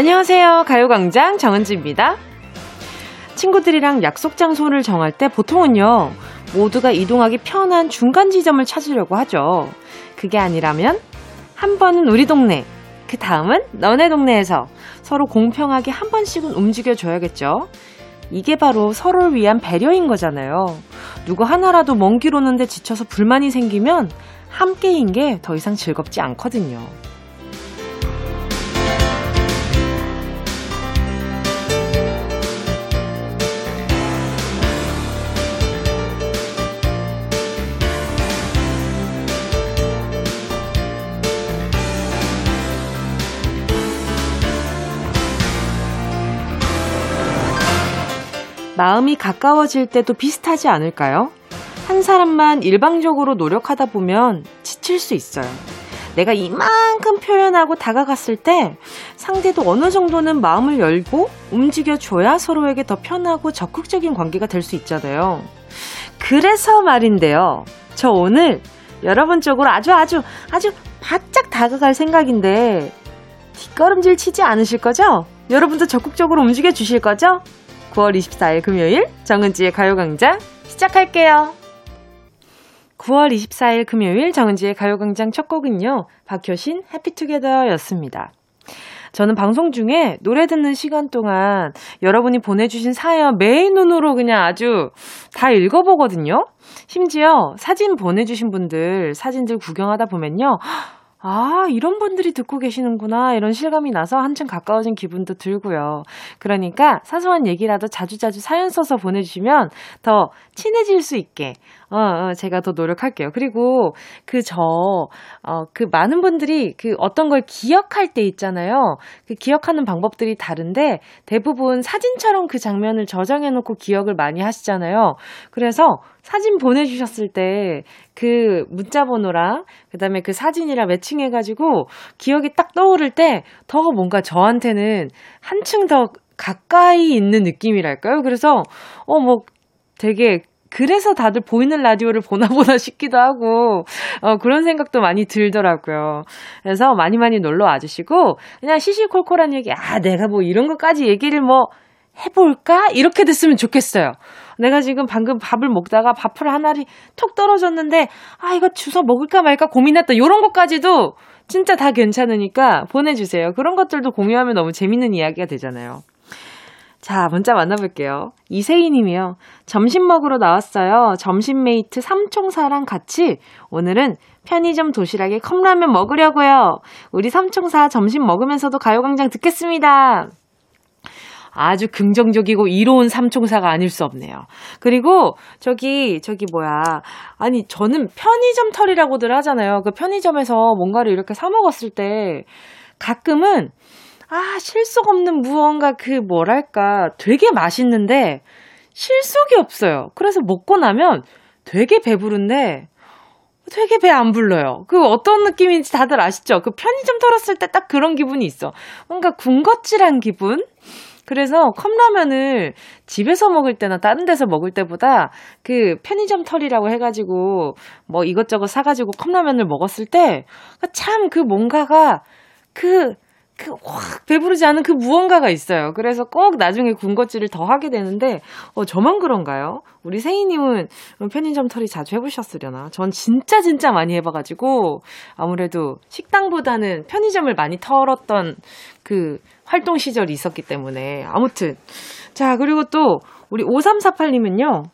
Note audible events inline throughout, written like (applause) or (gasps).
안녕하세요. 가요광장 정은지입니다. 친구들이랑 약속 장소를 정할 때 보통은요, 모두가 이동하기 편한 중간 지점을 찾으려고 하죠. 그게 아니라면, 한 번은 우리 동네, 그 다음은 너네 동네에서 서로 공평하게 한 번씩은 움직여줘야겠죠. 이게 바로 서로를 위한 배려인 거잖아요. 누구 하나라도 먼 길 오는데 지쳐서 불만이 생기면 함께인 게 더 이상 즐겁지 않거든요. 마음이 가까워질 때도 비슷하지 않을까요? 한 사람만 일방적으로 노력하다 보면 지칠 수 있어요. 내가 이만큼 표현하고 다가갔을 때 상대도 어느 정도는 마음을 열고 움직여줘야 서로에게 더 편하고 적극적인 관계가 될 수 있잖아요. 그래서 말인데요. 저 오늘 여러분 쪽으로 아주 아주 아주 바짝 다가갈 생각인데 뒷걸음질 치지 않으실 거죠? 여러분도 적극적으로 움직여 주실 거죠? 9월 24일 금요일 정은지의 가요광장 시작할게요. 9월 24일 금요일 정은지의 가요광장 첫 곡은요. 박효신 해피투게더 였습니다. 저는 방송 중에 노래 듣는 시간 동안 여러분이 보내주신 사연 메인 눈으로 그냥 아주 다 읽어보거든요. 심지어 사진 보내주신 분들 사진들 구경하다 보면요. 아, 이런 분들이 듣고 계시는구나. 이런 실감이 나서 한층 가까워진 기분도 들고요. 그러니까 사소한 얘기라도 자주자주 사연 써서 보내주시면 더 친해질 수 있게 어, 어, 제가 더 노력할게요. 그리고 그 저, 어, 그 많은 분들이 그 어떤 걸 기억할 때 있잖아요. 그 기억하는 방법들이 다른데 대부분 사진처럼 그 장면을 저장해 놓고 기억을 많이 하시잖아요. 그래서 사진 보내주셨을 때 그 문자 번호랑 그 다음에 그 사진이랑 매칭해가지고 기억이 딱 떠오를 때 더 뭔가 저한테는 한층 더 가까이 있는 느낌이랄까요? 그래서, 어, 뭐 되게 그래서 다들 보이는 라디오를 보나 보나 싶기도 하고, 어, 그런 생각도 많이 들더라고요. 그래서 많이 많이 놀러 와주시고, 그냥 시시콜콜한 얘기, 아, 내가 뭐 이런 것까지 얘기를 뭐 해볼까? 이렇게 됐으면 좋겠어요. 내가 지금 방금 밥을 먹다가 밥풀 하나리 톡 떨어졌는데, 아, 이거 주워 먹을까 말까 고민했다. 요런 것까지도 진짜 다 괜찮으니까 보내주세요. 그런 것들도 공유하면 너무 재밌는 이야기가 되잖아요. 자, 문자 만나볼게요. 이세희 님이요. 점심 먹으러 나왔어요. 점심 mate 삼총사랑 같이 오늘은 편의점 도시락에 컵라면 먹으려고요. 우리 삼총사 점심 먹으면서도 가요광장 듣겠습니다. 아주 긍정적이고 이로운 삼총사가 아닐 수 없네요. 그리고 저기 저기 뭐야 아니 저는 편의점 털이라고들 하잖아요. 그 편의점에서 뭔가를 이렇게 사 먹었을 때 가끔은 아, 실속 없는 무언가 그 뭐랄까 되게 맛있는데 실속이 없어요. 그래서 먹고 나면 되게 배부른데 되게 배 안 불러요. 그 어떤 느낌인지 다들 아시죠? 그 편의점 털었을 때 딱 그런 기분이 있어. 뭔가 군것질한 기분? 그래서 컵라면을 집에서 먹을 때나 다른 데서 먹을 때보다 그 편의점 털이라고 해가지고 뭐 이것저것 사가지고 컵라면을 먹었을 때 참 그 뭔가가 그 그 확 배부르지 않은 그 무언가가 있어요. 그래서 꼭 나중에 군것질을 더 하게 되는데 어 저만 그런가요? 우리 세희님은 편의점 털이 자주 해보셨으려나? 전 진짜 진짜 많이 해봐가지고 아무래도 식당보다는 편의점을 많이 털었던 그 활동 시절이 있었기 때문에 아무튼 자 그리고 또 우리 5348님은요.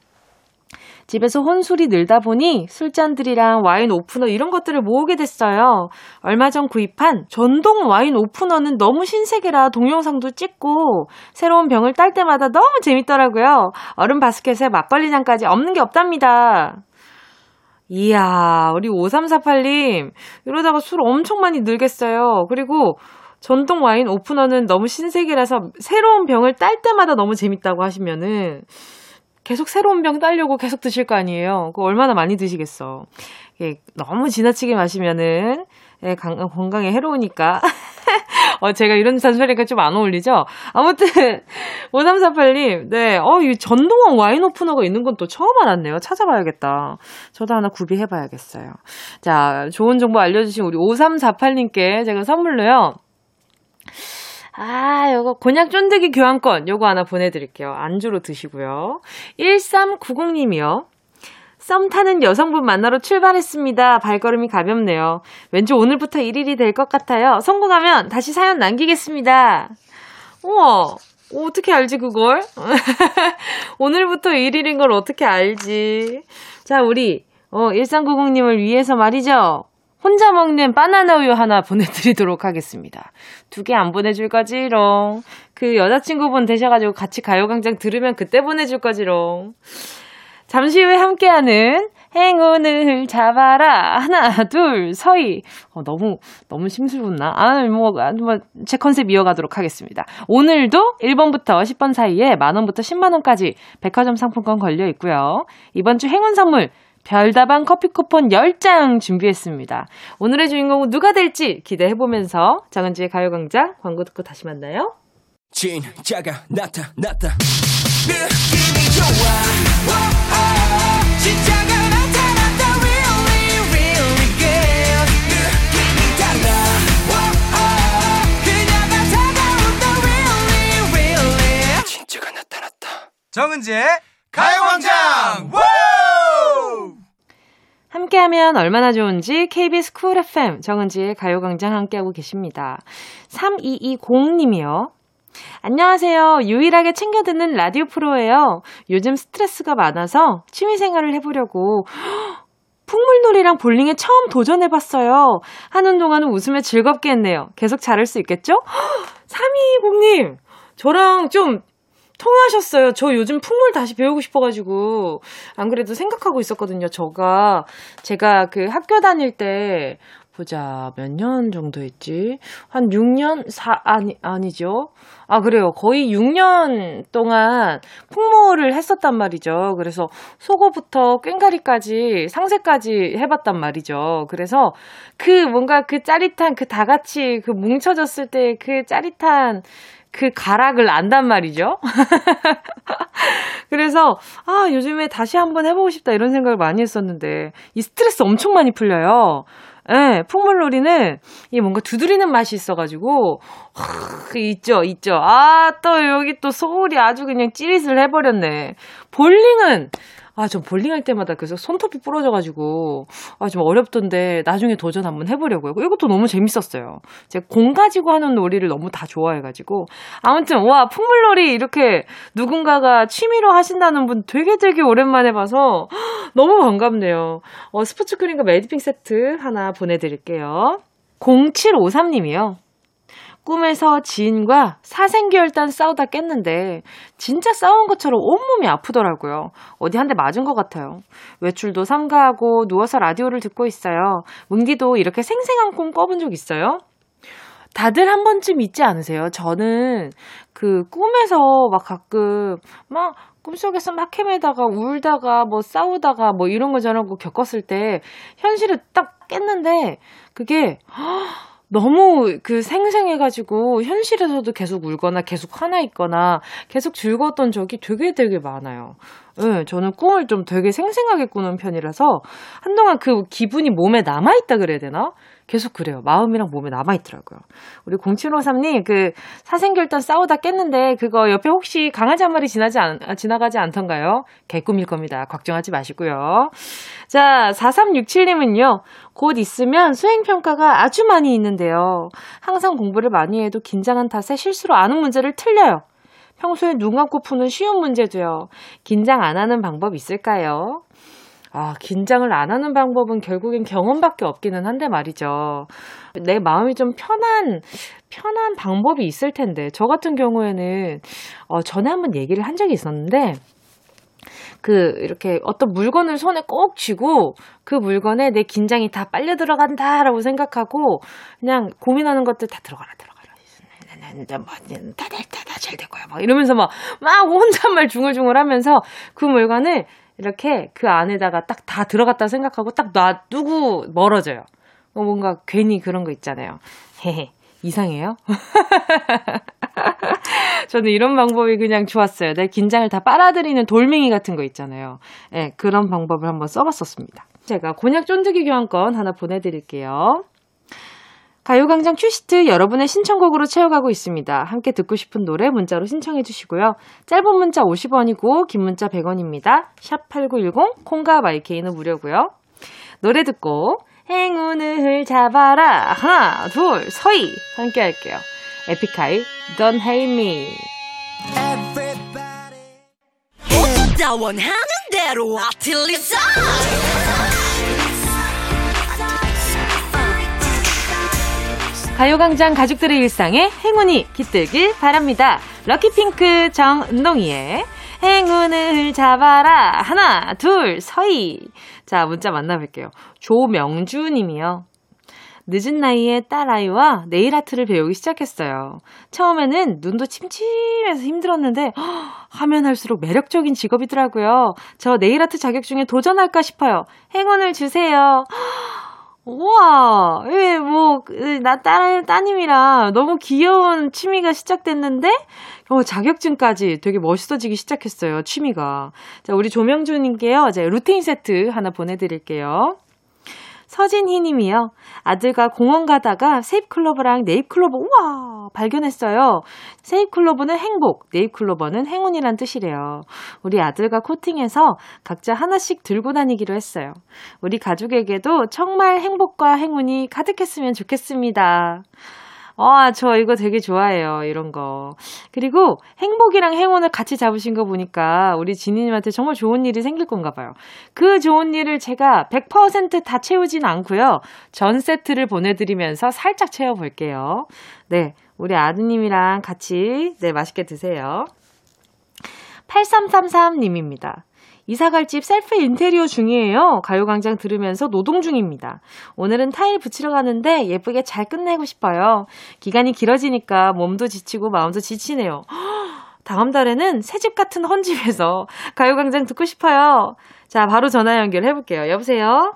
집에서 혼술이 늘다 보니 술잔들이랑 와인 오프너 이런 것들을 모으게 됐어요. 얼마 전 구입한 전동 와인 오프너는 너무 신세계라 동영상도 찍고 새로운 병을 딸 때마다 너무 재밌더라고요. 얼음 바스켓에 막걸리잔까지 없는 게 없답니다. 이야, 우리 5348님, 이러다가 술 엄청 많이 늘겠어요. 그리고 전동 와인 오프너는 너무 신세계라서 새로운 병을 딸 때마다 너무 재밌다고 하시면은, 계속 새로운 병 따려고 계속 드실 거 아니에요. 그거 얼마나 많이 드시겠어. 예, 너무 지나치게 마시면은 예, 건강에 해로우니까. (laughs) 어, 제가 이런 잔소리가 좀 안 어울리죠? 아무튼, (laughs) 5348님, 네, 어, 이 전동원 와인 오프너가 있는 건 또 처음 알았네요. 찾아봐야겠다. 저도 하나 구비해봐야겠어요. 자, 좋은 정보 알려주신 우리 5348님께 제가 선물로요. 아, 요거 곤약 쫀득이 교환권 요거 하나 보내드릴게요. 안주로 드시고요. 1390님이요. 썸 타는 여성분 만나러 출발했습니다. 발걸음이 가볍네요. 왠지 오늘부터 1일이 될 것 같아요. 성공하면 다시 사연 남기겠습니다. 우와, 어떻게 알지, 그걸? (laughs) 오늘부터 1일인 걸 어떻게 알지? 자, 우리, 어, 1390님을 위해서 말이죠. 혼자 먹는 바나나 우유 하나 보내드리도록 하겠습니다. 두 개 안 보내줄 거지롱. 그 여자친구분 되셔가지고 같이 가요광장 들으면 그때 보내줄 거지롱. 잠시 후에 함께하는 행운을 잡아라. 하나, 둘, 서희. 어, 너무, 너무 심술궂나? 아, 뭐, 뭐, 제 컨셉 이어가도록 하겠습니다. 오늘도 1번부터 10번 사이에 만원부터 10만원까지 백화점 상품권 걸려 있고요. 이번 주 행운 선물, 별다방 커피 쿠폰 10장 준비했습니다. 오늘의 주인공은 누가 될지 기대해보면서 정은지의 가요광장 광고 듣고 다시 만나요. 진짜가 나타났다. 느낌이 좋아. 오오, 진짜가 나타났다. Really, really good. 느낌이 달라. 오오, 그녀가 다가온다. Really, really. 진짜가 나타났다. 정은지의 가요광장. 함께하면 얼마나 좋은지 KBS 쿨 FM 정은지의 가요광장 함께하고 계십니다. 3220님이요. 안녕하세요. 유일하게 챙겨 듣는 라디오 프로예요. 요즘 스트레스가 많아서 취미 생활을 해보려고 (gasps) 풍물놀이랑 볼링에 처음 도전해봤어요. 하는 동안은 웃으며 즐겁게 했네요. 계속 잘할 수 있겠죠? (gasps) 3220님! 저랑 좀 통하셨어요. 저 요즘 풍물 다시 배우고 싶어가지고, 안 그래도 생각하고 있었거든요. 저가, 제가 그 학교 다닐 때, 보자, 몇 년 정도 했지? 한 6년? 4, 아니, 아니죠. 아, 그래요. 거의 6년 동안 풍물을 했었단 말이죠. 그래서 속어부터 꽹가리까지, 상세까지 해봤단 말이죠. 그래서 그 뭔가 그 짜릿한, 그 다 같이 그 뭉쳐졌을 때 그 짜릿한 그 가락을 안단 말이죠. (laughs) 그래서, 아, 요즘에 다시 한번 해보고 싶다 이런 생각을 많이 했었는데, 이 스트레스 엄청 많이 풀려요. 예, 풍물놀이는 이 뭔가 두드리는 맛이 있어가지고, 하, 있죠, 있죠. 아, 또 여기 또 소울이 아주 그냥 찌릿을 해버렸네. 볼링은, 아, 전 볼링할 때마다 계속 손톱이 부러져가지고, 아, 좀 어렵던데, 나중에 도전 한번 해보려고요. 이것도 너무 재밌었어요. 제가 공 가지고 하는 놀이를 너무 다 좋아해가지고. 아무튼, 와, 풍물놀이 이렇게 누군가가 취미로 하신다는 분 되게 되게 오랜만에 봐서 너무 반갑네요. 어, 스포츠 크림과 매디핑 세트 하나 보내드릴게요. 0753님이요. 꿈에서 지인과 사생결단 싸우다 깼는데 진짜 싸운 것처럼 온몸이 아프더라고요. 어디 한 대 맞은 것 같아요. 외출도 삼가하고 누워서 라디오를 듣고 있어요. 뭉디도 이렇게 생생한 꿈 꿔본 적 있어요? 다들 한 번쯤 있지 않으세요? 저는 그 꿈에서 막 가끔 막 꿈속에서 막 헤매다가 울다가 뭐 싸우다가 뭐 이런 거 저런 거 겪었을 때 현실을 딱 깼는데 그게 허, 너무 그 생생해가지고 현실에서도 계속 울거나 계속 화나 있거나 계속 즐거웠던 적이 되게 되게 많아요. 네, 저는 꿈을 좀 되게 생생하게 꾸는 편이라서 한동안 그 기분이 몸에 남아있다 그래야 되나? 계속 그래요. 마음이랑 몸에 남아있더라고요. 우리 0753님, 그, 사생결단 싸우다 깼는데, 그거 옆에 혹시 강아지 한 마리 지나지 않, 아, 지나가지 않던가요? 개꿈일 겁니다. 걱정하지 마시고요. 자, 4367님은요, 곧 있으면 수행평가가 아주 많이 있는데요. 항상 공부를 많이 해도 긴장한 탓에 실수로 아는 문제를 틀려요. 평소에 눈 감고 푸는 쉬운 문제도요. 긴장 안 하는 방법 있을까요? 아, 긴장을 안 하는 방법은 결국엔 경험밖에 없기는 한데 말이죠. 내 마음이 좀 편한, 편한 방법이 있을 텐데, 저 같은 경우에는, 어, 전에 한번 얘기를 한 적이 있었는데, 그, 이렇게 어떤 물건을 손에 꼭 쥐고, 그 물건에 내 긴장이 다 빨려 들어간다라고 생각하고, 그냥 고민하는 것들 다 들어가라, 들어가라. 뭐, 다다다다 잘 될 거야. 막 이러면서 막, 막 혼잣말 중얼중얼 하면서 그 물건을 이렇게 그 안에다가 딱 다 들어갔다 생각하고 딱 놔두고 멀어져요. 어, 뭔가 괜히 그런 거 있잖아요. 헤헤. 이상해요? (laughs) 저는 이런 방법이 그냥 좋았어요. 내 긴장을 다 빨아들이는 돌멩이 같은 거 있잖아요. 예, 네, 그런 방법을 한번 써봤었습니다. 제가 곤약 쫀득이 교환권 하나 보내드릴게요. 가요광장 큐시트 여러분의 신청곡으로 채워가고 있습니다. 함께 듣고 싶은 노래 문자로 신청해 주시고요. 짧은 문자 50원이고 긴 문자 100원입니다. 샵 8910 콩과 마이케이는 무료고요. 노래 듣고 행운을 잡아라 하나 둘 서희 함께 할게요. 에픽하이 Don't Hate Me 원 가요광장 가족들의 일상에 행운이 깃들길 바랍니다. 럭키핑크 정은동이의 행운을 잡아라. 하나, 둘, 서희. 자, 문자 만나볼게요. 조명주 님이요. 늦은 나이에 딸 아이와 네일 아트를 배우기 시작했어요. 처음에는 눈도 침침해서 힘들었는데, 허, 하면 할수록 매력적인 직업이더라고요. 저 네일 아트 자격증에 도전할까 싶어요. 행운을 주세요. 우와, 예, 뭐, 그, 나 딸, 따님이랑 너무 귀여운 취미가 시작됐는데, 어, 자격증까지 되게 멋있어지기 시작했어요, 취미가. 자, 우리 조명주님께요, 이제 루테인 세트 하나 보내드릴게요. 서진희 님이요. 아들과 공원 가다가 세입클로버랑 네잎클로버, 우와! 발견했어요. 세입클로버는 행복, 네잎클로버는 행운이란 뜻이래요. 우리 아들과 코팅해서 각자 하나씩 들고 다니기로 했어요. 우리 가족에게도 정말 행복과 행운이 가득했으면 좋겠습니다. 아, 저 이거 되게 좋아해요. 이런 거. 그리고 행복이랑 행운을 같이 잡으신 거 보니까 우리 지니님한테 정말 좋은 일이 생길 건가 봐요. 그 좋은 일을 제가 100%다 채우진 않고요. 전 세트를 보내드리면서 살짝 채워볼게요. 네. 우리 아드님이랑 같이, 네, 맛있게 드세요. 8333님입니다. 이사갈 집 셀프 인테리어 중이에요. 가요광장 들으면서 노동 중입니다. 오늘은 타일 붙이러 가는데 예쁘게 잘 끝내고 싶어요. 기간이 길어지니까 몸도 지치고 마음도 지치네요. 다음 달에는 새집 같은 헌집에서 가요광장 듣고 싶어요. 자, 바로 전화 연결해볼게요. 여보세요?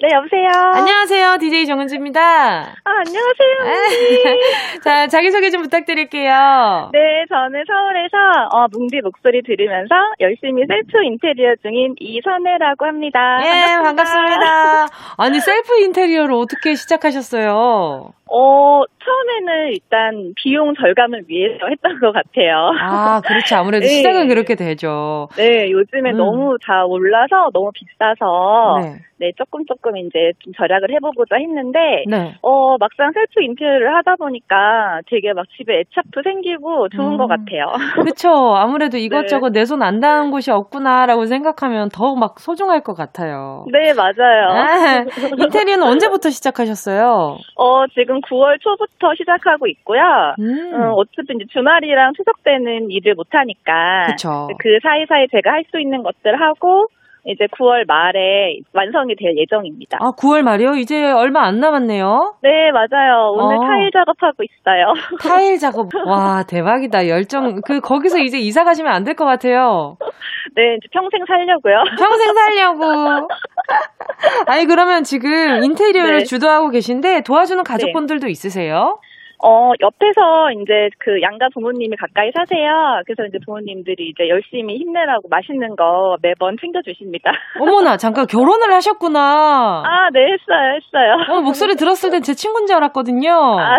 네, 여보세요. 안녕하세요. DJ 정은지입니다. 아, 안녕하세요. (laughs) 자, 자기소개 좀 부탁드릴게요. 네, 저는 서울에서 어, 뭉디 목소리 들으면서 열심히 셀프 인테리어 중인 이선혜라고 합니다. 예, 반갑습니다. 반갑습니다. 아니, 셀프 인테리어를 어떻게 시작하셨어요? 어, 처음에는 일단 비용 절감을 위해서 했던 것 같아요. 아, 그렇죠. 아무래도 (laughs) 네. 시작은 그렇게 되죠. 네, 요즘에 음. 너무 다 올라서 너무 비싸서 네. 네, 조금 조금 이제 좀 절약을 해보고자 했는데, 네. 어, 막상 셀프 인테리어를 하다 보니까 되게 막 집에 애착도 생기고 좋은 음. 것 같아요. (laughs) 그쵸. 아무래도 네. 이것저것 네. 내손 안 닿은 곳이 없구나라고 생각하면 더 막 소중할 것 같아요. 네, 맞아요. 아, (laughs) 인테리어는 언제부터 시작하셨어요? 어, 지금 9월 초부터 시작하고 있고요. 음. 어, 어차피 이제 주말이랑 추석 때는 일을 못하니까. 그쵸. 그 사이사이 제가 할 수 있는 것들 하고, 이제 9월 말에 완성이 될 예정입니다. 아, 9월 말이요? 이제 얼마 안 남았네요. 네, 맞아요. 오늘 어. 타일 작업하고 있어요. (laughs) 타일 작업. 와, 대박이다. 열정. 그 거기서 이제 이사 가시면 안 될 것 같아요. 네, 이제 평생 살려고요. (laughs) 평생 살려고. 아니 그러면 지금 인테리어를 네. 주도하고 계신데 도와주는 네. 가족분들도 네. 있으세요? 어, 옆에서 이제 그 양가 부모님이 가까이 사세요. 그래서 이제 부모님들이 이제 열심히 힘내라고 맛있는 거 매번 챙겨주십니다. 어머나, 잠깐 결혼을 하셨구나. 아, 네, 했어요, 했어요. 어, 목소리 들었을 땐 제 친구인 줄 알았거든요. 아,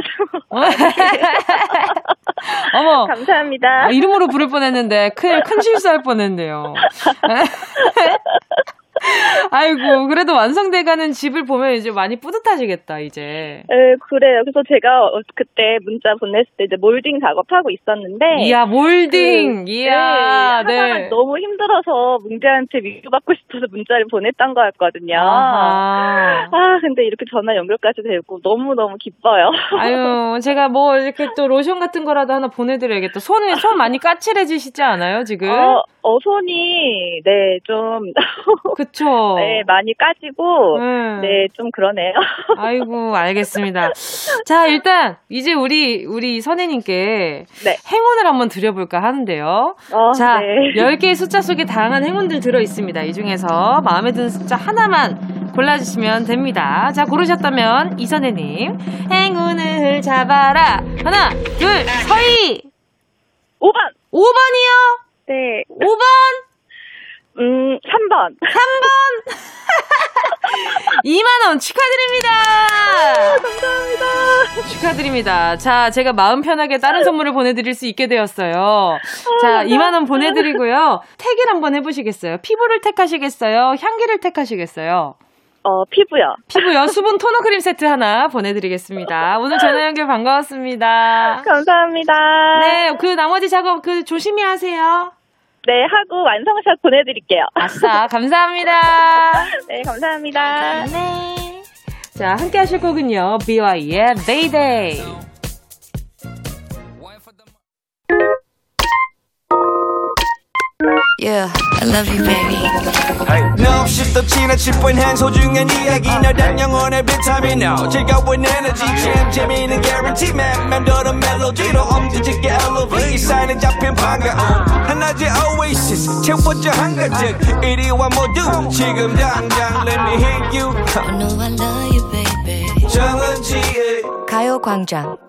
아 네. (laughs) 어머. 감사합니다. 아, 이름으로 부를 뻔 했는데 큰, 큰 실수할 뻔 했네요. (laughs) (laughs) 아이고, 그래도 완성돼가는 집을 보면 이제 많이 뿌듯하시겠다, 이제. 네, 그래요. 그래서 제가 어, 그때 문자 보냈을 때 이제 몰딩 작업하고 있었는데. 이야, 몰딩! 그, 이야, 네. 네. 너무 힘들어서 문제한테 위로받고 (laughs) 싶어서 문자를 보냈던 거였거든요. 아하. 아, 근데 이렇게 전화 연결까지 되고 너무너무 기뻐요. (laughs) 아유, 제가 뭐 이렇게 또 로션 같은 거라도 하나 보내드려야겠다. 손이, 손 많이 까칠해지시지 않아요, 지금? 어, 어 손이, 네, 좀. (laughs) 그쵸. 네, 많이 까지고, 음. 네, 좀 그러네요. (laughs) 아이고, 알겠습니다. 자, 일단, 이제 우리, 우리 선혜님께 네. 행운을 한번 드려볼까 하는데요. 어, 자, 네. 10개의 숫자 속에 다양한 행운들 들어있습니다. 이 중에서 마음에 드는 숫자 하나만 골라주시면 됩니다. 자, 고르셨다면, 이선혜님, 행운을 잡아라. 하나, 둘, 서희! 5번! 5번이요? 네. 5번! 음, 3번. 3번! 2만원 축하드립니다! 아, 감사합니다. 축하드립니다. 자, 제가 마음 편하게 다른 선물을 보내드릴 수 있게 되었어요. 자, 2만원 보내드리고요. 택일 한번 해보시겠어요? 피부를 택하시겠어요? 향기를 택하시겠어요? 어, 피부요. 피부요. 수분 토너 크림 세트 하나 보내드리겠습니다. 오늘 전화 연결 반가웠습니다. 감사합니다. 네, 그 나머지 작업 그 조심히 하세요. 네, 하고 완성샷 보내드릴게요. 아싸, (laughs) 감사합니다. 네, 감사합니다. 네. 자, 함께 하실 곡은요. BY의 Dayday. Yeah, I love you, baby. No, 없이 또 지나칠 뻔한 소중한 이야기. 너란 영혼의 비타민. O 즐거운 에너지. 참 재미있는 guarantee. man 맴도는 멜로디로 엄지짓게 elevate. 이 사인은 잡힌 반가움 하나의 oasis. 채워져 한가득. 이리와 모두. 지금 당장 let me hit you I know I love you, baby. 정은지의 가요광장.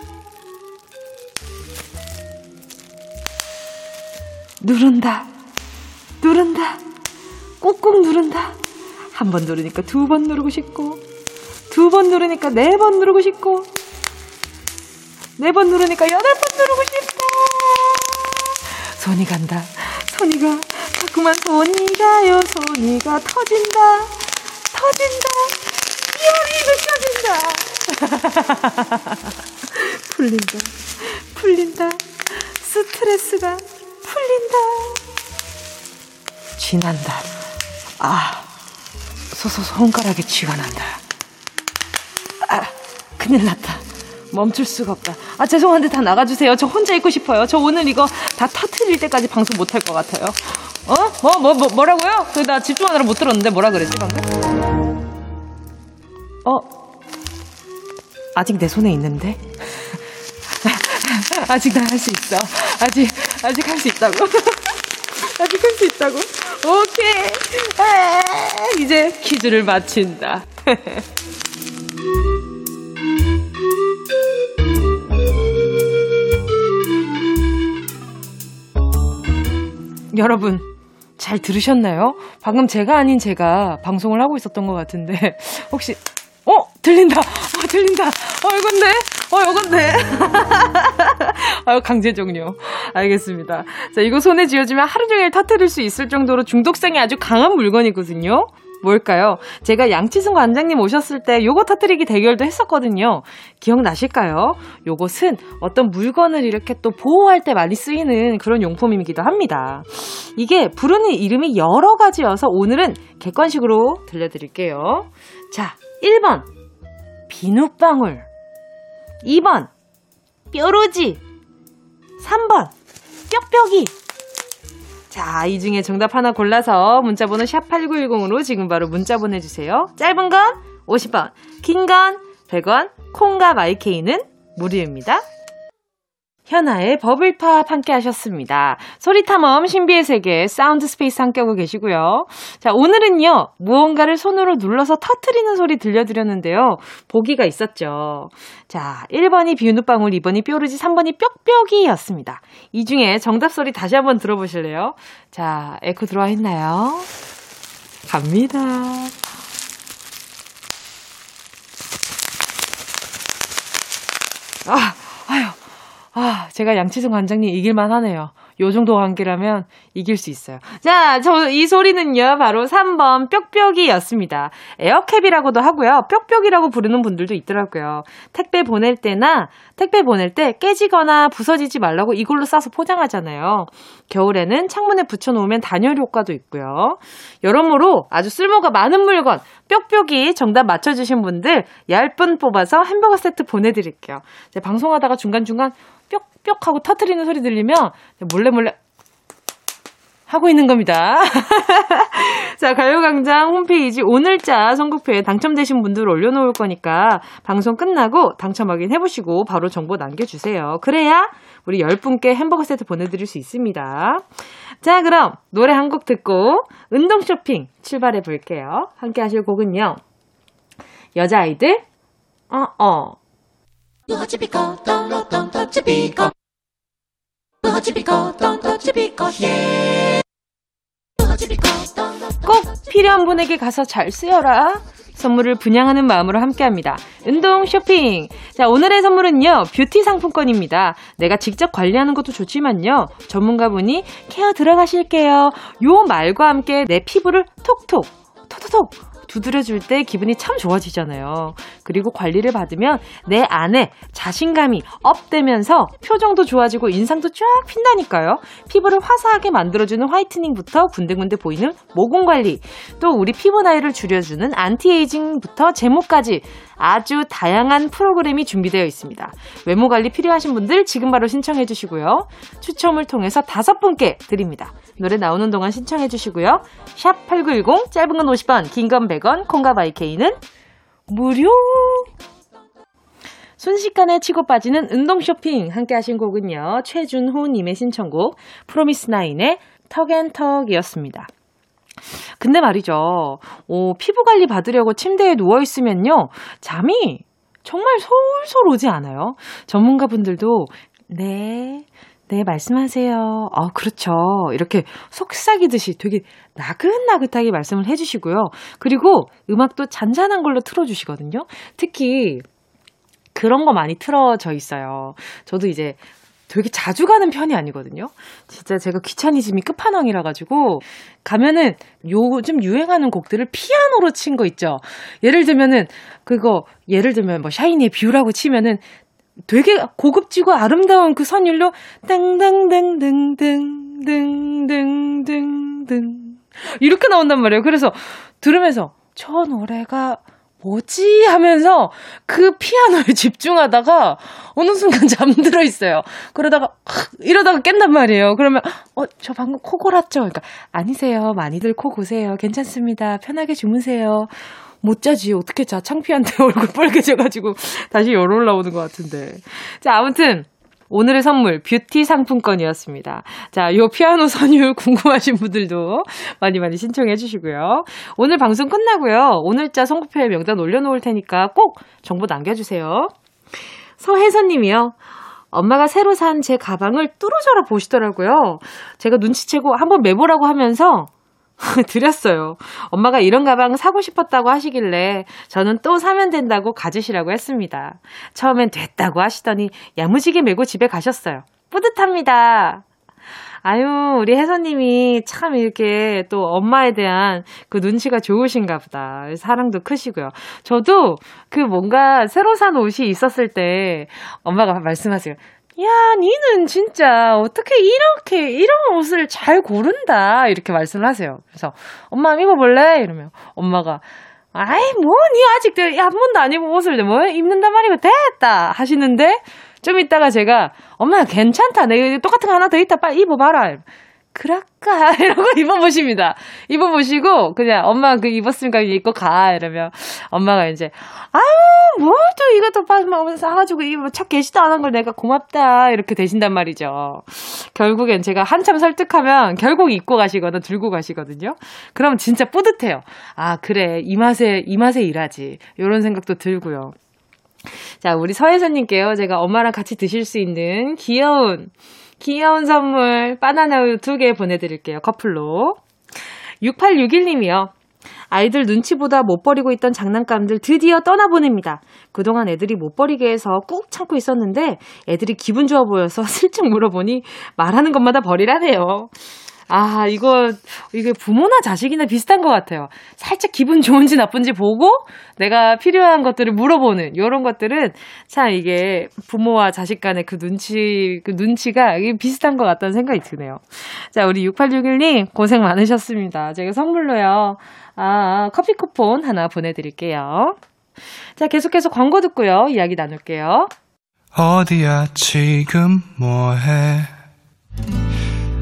누른다, 누른다, 꾹꾹 누른다. 한 번 누르니까 두 번 누르고 싶고, 두 번 누르니까 네 번 누르고 싶고, 네 번 누르니까 여덟 번 누르고 싶고. 손이 간다, 손이 가, 자꾸만 손이 가요, 손이 가 터진다, 터진다, 열이 느껴진다. (laughs) 풀린다, 풀린다, 스트레스가 쥐난다. 아, 소소 손가락에 쥐가 난다. 아, 큰일 났다. 멈출 수가 없다. 아, 죄송한데 다 나가주세요. 저 혼자 있고 싶어요. 저 오늘 이거 다 터트릴 때까지 방송 못 할 것 같아요. 어? 뭐, 뭐, 뭐, 뭐라고요? 그, 나 집중하느라 못 들었는데 뭐라 그랬지, 방금? 어? 아직 내 손에 있는데? 아직 나 할 수 있어. 아직, 아직 할 수 있다고. (laughs) 아직 할 수 있다고. 오케이. 아, 이제 퀴즈를 마친다. (laughs) 여러분, 잘 들으셨나요? 방금 제가 아닌 제가 방송을 하고 있었던 것 같은데, (laughs) 혹시, 어? 들린다! 어, 들린다! 어, 이건데? 어, 이건데? (laughs) 아유, 강제 종료. 알겠습니다. 자, 이거 손에 쥐어주면 하루 종일 터뜨릴 수 있을 정도로 중독성이 아주 강한 물건이거든요. 뭘까요? 제가 양치승 관장님 오셨을 때 요거 터뜨리기 대결도 했었거든요. 기억나실까요? 요것은 어떤 물건을 이렇게 또 보호할 때 많이 쓰이는 그런 용품이기도 합니다. 이게 부르는 이름이 여러 가지여서 오늘은 객관식으로 들려드릴게요. 자, 1번. 비눗방울. 2번. 뾰루지. 3번. 뾱뾱이. 자, 이 중에 정답 하나 골라서 문자번호 샵8910으로 지금 바로 문자 보내주세요. 짧은 건 50원, 긴 건 100원, 콩과 마이케이는 무료입니다. 현아의 Bubble Pop 함께 하셨습니다. 소리탐험 신비의 세계 사운드 스페이스 함께 하고 계시고요. 자, 오늘은요, 무언가를 손으로 눌러서 터트리는 소리 들려드렸는데요. 보기가 있었죠. 자, 1번이 비누방울, 2번이 뾰루지, 3번이 뾱뾱이였습니다. 이 중에 정답 소리 다시 한번 들어보실래요? 자, 에코 들어와 있나요? 갑니다. 아, 아, 제가 양치승 관장님 이길만 하네요. 요 정도 관계라면 이길 수 있어요. 자, 저 이 소리는요, 바로 3번 뾱뾱이였습니다. 에어캡이라고도 하고요. 뾱뾱이라고 부르는 분들도 있더라고요. 택배 보낼 때나 택배 보낼 때 깨지거나 부서지지 말라고 이걸로 싸서 포장하잖아요. 겨울에는 창문에 붙여 놓으면 단열 효과도 있고요. 여러모로 아주 쓸모가 많은 물건, 뾱뾱이 정답 맞춰 주신 분들 10분 뽑아서 햄버거 세트 보내 드릴게요. 방송하다가 중간중간 뾱뾱 하고 터트리는 소리 들리면 몰래 몰래 하고 있는 겁니다. (laughs) 자, 가요광장 홈페이지 오늘자 선곡표에 당첨되신 분들 올려놓을 거니까 방송 끝나고 당첨 확인해보시고 바로 정보 남겨주세요. 그래야 우리 10분께 햄버거 세트 보내드릴 수 있습니다. 자, 그럼 노래 한 곡 듣고 운동 쇼핑 출발해 볼게요. 함께 하실 곡은요. 여자아이들, 어, 어. 꼭 필요한 분에게 가서 잘 쓰여라. 선물을 분양하는 마음으로 함께 합니다. 운동 쇼핑. 자, 오늘의 선물은요, 뷰티 상품권입니다. 내가 직접 관리하는 것도 좋지만요, 전문가분이 care 들어가실게요. 요 말과 함께 내 피부를 톡톡, 톡톡톡 두드려줄 때 기분이 참 좋아지잖아요. 그리고 관리를 받으면 내 안에 자신감이 up되면서 표정도 좋아지고 인상도 쫙 핀다니까요. 피부를 화사하게 만들어주는 whitening부터 군데군데 보이는 모공 관리, 또 우리 피부 나이를 줄여주는 anti-aging부터 제모까지 아주 다양한 프로그램이 준비되어 있습니다. 외모 관리 필요하신 분들 지금 바로 신청해 주시고요. 추첨을 통해서 다섯 분께 드립니다. 노래 나오는 동안 신청해 주시고요. 샵 8910 짧은 건 50원, 긴 건 100원, 콩과 바이케이는 무료. 순식간에 치고 빠지는 운동 쇼핑 함께 하신 곡은요. 최준호 님의 신청곡 프로미스나인의 턱앤턱이었습니다. 근데 말이죠. 오, 피부 관리 받으려고 침대에 누워 있으면요. 잠이 정말 솔솔 오지 않아요? 전문가분들도 네, 네, 말씀하세요. 아, 그렇죠. 이렇게 속삭이듯이 되게 나긋나긋하게 말씀을 해 주시고요. 그리고 음악도 잔잔한 걸로 틀어 주시거든요. 특히 그런 거 많이 틀어져 있어요. 저도 이제 되게 자주 가는 편이 아니거든요. 진짜 제가 귀차니즘이 끝판왕이라 가지고 가면은 요즘 유행하는 곡들을 피아노로 친 거 있죠. 예를 들면은 그거 예를 들면 뭐 샤이니의 뷰라고 치면은 되게 고급지고 아름다운 그 선율로 땡땡땡땡땡땡땡땡 이렇게 나온단 말이에요. 그래서 들으면서 저 노래가 뭐지 하면서 그 피아노에 (laughs) 집중하다가 어느 순간 잠들어 있어요. 그러다가 이러다가 깬단 말이에요. 그러면 어 저 방금 코 골았죠? 그러니까 아니세요. 많이들 코 고세요. 괜찮습니다. 편하게 주무세요. 못 자지. 어떻게 자. 창피한데 (laughs) 얼굴 빨개져가지고 다시 열 올라오는 것 같은데. 자, 아무튼. 오늘의 선물 뷰티 상품권이었습니다. 자, 요 피아노 선율 (laughs) 궁금하신 분들도 많이 많이 신청해 주시고요. 오늘 방송 끝나고요. 오늘자 선곡표에 명단 올려놓을 테니까 꼭 정보 남겨주세요. 서혜선 님이요. 엄마가 새로 산 제 가방을 뚫어져라 보시더라고요. 제가 눈치채고 한번 매보라고 하면서 (laughs) 드렸어요. 엄마가 이런 가방 사고 싶었다고 하시길래 저는 또 사면 된다고 가지시라고 했습니다. 처음엔 됐다고 하시더니 야무지게 메고 집에 가셨어요. 뿌듯합니다. 아유, 우리 혜선님이 참 이렇게 또 엄마에 대한 그 눈치가 좋으신가 보다. 사랑도 크시고요. 저도 그 뭔가 새로 산 옷이 있었을 때 엄마가 말씀하세요. 야, 니는 진짜 어떻게 이렇게 이런 옷을 잘 고른다 이렇게 말씀을 하세요. 그래서 엄마 입어 볼래? 이러면 엄마가 아이 뭐 니 아직 한 번도 안 입은 옷을 뭐 입는단 말이고 됐다 하시는데 좀 이따가 제가 엄마 괜찮다 내가 똑같은 거 하나 더 있다 빨리 입어 봐라 그럴까? (laughs) 이러고 입어보십니다. 입어보시고, 그냥 엄마 그 입었으니까 입고 가. 이러면 엄마가 이제, 아유, 뭘 또 이것도 빠지면 사가지고 이거 첫 개시도 안 한 걸 내가 고맙다. 이렇게 되신단 말이죠. 결국엔 제가 한참 설득하면 결국 입고 가시거나 들고 가시거든요. 그럼 진짜 뿌듯해요. 아, 그래. 이 맛에, 이 맛에 일하지. 이런 생각도 들고요. 자, 우리 서혜선님께요. 제가 엄마랑 같이 드실 수 있는 귀여운 귀여운 선물 바나나 우유 두개 보내드릴게요. 커플로. 6861님이요. 아이들 눈치보다 못 버리고 있던 장난감들 드디어 떠나보냅니다. 그동안 애들이 못 버리게 해서 꾹 참고 있었는데 애들이 기분 좋아 보여서 (laughs) 슬쩍 물어보니 말하는 것마다 버리라네요. 아, 이거, 이게 부모나 자식이나 비슷한 것 같아요. 살짝 기분 좋은지 나쁜지 보고 내가 필요한 것들을 물어보는 요런 것들은 참 이게 부모와 자식 간의 그 눈치, 그 눈치가 비슷한 것 같다는 생각이 드네요. 자, 우리 6861님 고생 많으셨습니다. 제가 선물로요. 아, 커피 쿠폰 하나 보내드릴게요. 자, 계속해서 광고 듣고요. 이야기 나눌게요. 어디야, 지금 뭐해?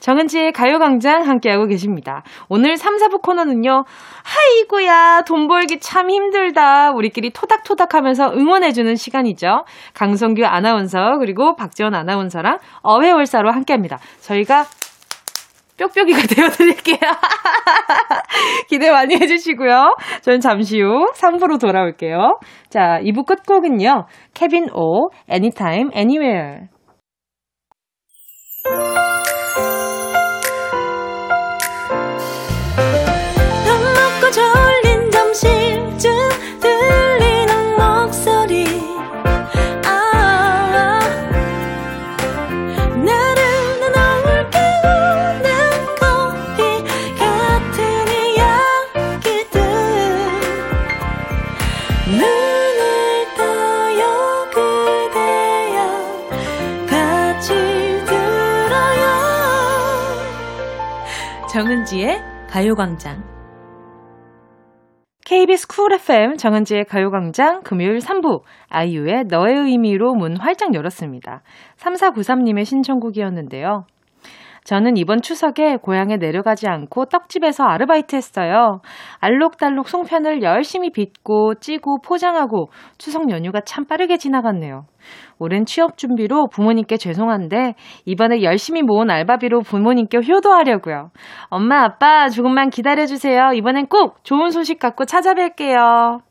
정은지의 가요광장 함께하고 계십니다. 오늘 3, 4부 코너는요. 하이구야 돈 벌기 참 힘들다. 우리끼리 토닥토닥 하면서 응원해주는 시간이죠. 강성규 아나운서 그리고 박지원 아나운서랑 어회월사로 함께합니다. 저희가 뾱뾱이가 (laughs) 되어드릴게요. (laughs) 기대 많이 해주시고요. 저는 잠시 후 3부로 돌아올게요. 자, 2부 끝곡은요. 케빈 오, Anytime, Anywhere. 가요광장. KBS 쿨 FM 정은지의 가요광장 금요일 3부 아이유의 너의 의미로 문 활짝 열었습니다. 3493님의 신청곡이었는데요. 저는 이번 추석에 고향에 내려가지 않고 떡집에서 아르바이트 했어요. 알록달록 송편을 열심히 빚고 찌고 포장하고 추석 연휴가 참 빠르게 지나갔네요. 오랜 취업 준비로 부모님께 죄송한데 이번에 열심히 모은 알바비로 부모님께 효도하려고요. 엄마, 아빠 조금만 기다려 주세요. 이번엔 꼭 좋은 소식 갖고 찾아뵐게요.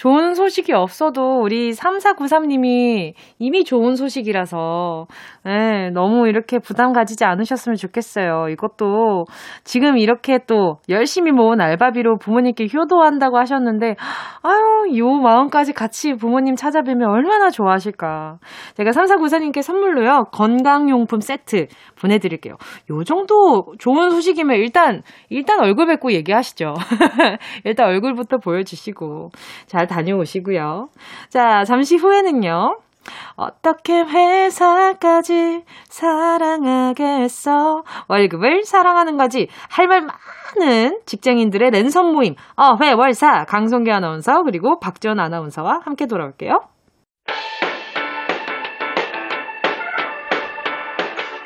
좋은 소식이 없어도 우리 3493님이 이미 좋은 소식이라서, 예, 너무 이렇게 부담 가지지 않으셨으면 좋겠어요. 이것도 지금 이렇게 또 열심히 모은 알바비로 부모님께 효도한다고 하셨는데, 아유, 요 마음까지 같이 부모님 찾아뵈면 얼마나 좋아하실까. 제가 3494님께 선물로요, 건강용품 세트 보내드릴게요. 요 정도 좋은 소식이면 일단, 일단 얼굴 뵙고 얘기하시죠. (laughs) 일단 얼굴부터 보여주시고. 잘 다녀오시고요. 자, 잠시 후에는요. 어떻게 회사까지 사랑하겠어? 월급을 사랑하는 거지. 할 말 많은 직장인들의 랜선 모임. 어, 회, 월 사. 강성기 아나운서, 그리고 박지원 아나운서와 함께 돌아올게요.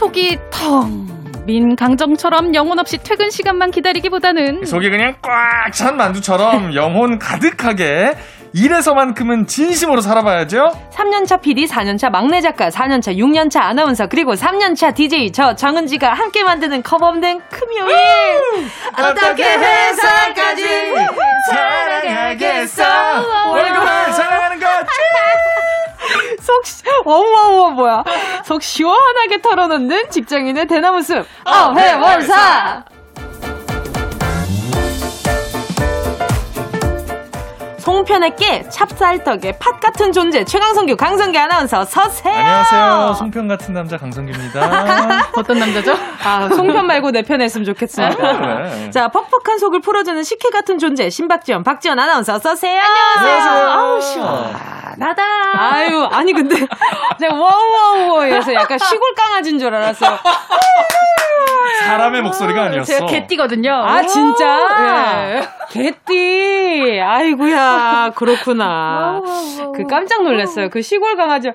속이 텅. 민 강정처럼 영혼 없이 퇴근 시간만 기다리기보다는 속이 그냥 꽉 찬 만두처럼 (laughs) 영혼 가득하게 이래서만큼은 진심으로 살아봐야죠. 3년차 PD, 4년차 막내 작가, 4년차, 6년차 아나운서, 그리고 3년차 DJ 저 정은지가 함께 만드는 커버 없는 금요일. 어떻게 회사까지 사랑하겠어? 월급을 사랑하는 것. 속, 어머어머, 뭐야. 속 시원하게 털어놓는 직장인의 대나무 숲. 어회월사! 송편의 깨, 찹쌀떡에 팥 같은 존재 최강성규 강성기 아나운서 서세요. 안녕하세요. 송편 같은 남자 강성규입니다. (laughs) 어떤 남자죠? 아, 송편 말고 내 편에 했으면 좋겠습니다. 그래. 자, 퍽퍽한 속을 풀어주는 식혜 같은 존재 신박지원, 박지원 아나운서 서세요. 안녕하세요. 아우 시원하다. 아유, 아니 근데 (laughs) 제가 와우와우에서 약간 시골 강아지인 줄 알았어요. 사람의 목소리가 아니었어. 제가 개띠거든요. 아 진짜? 네. 개띠. 아이구야 그렇구나. 그 깜짝 놀랐어요. 그 시골 강아지.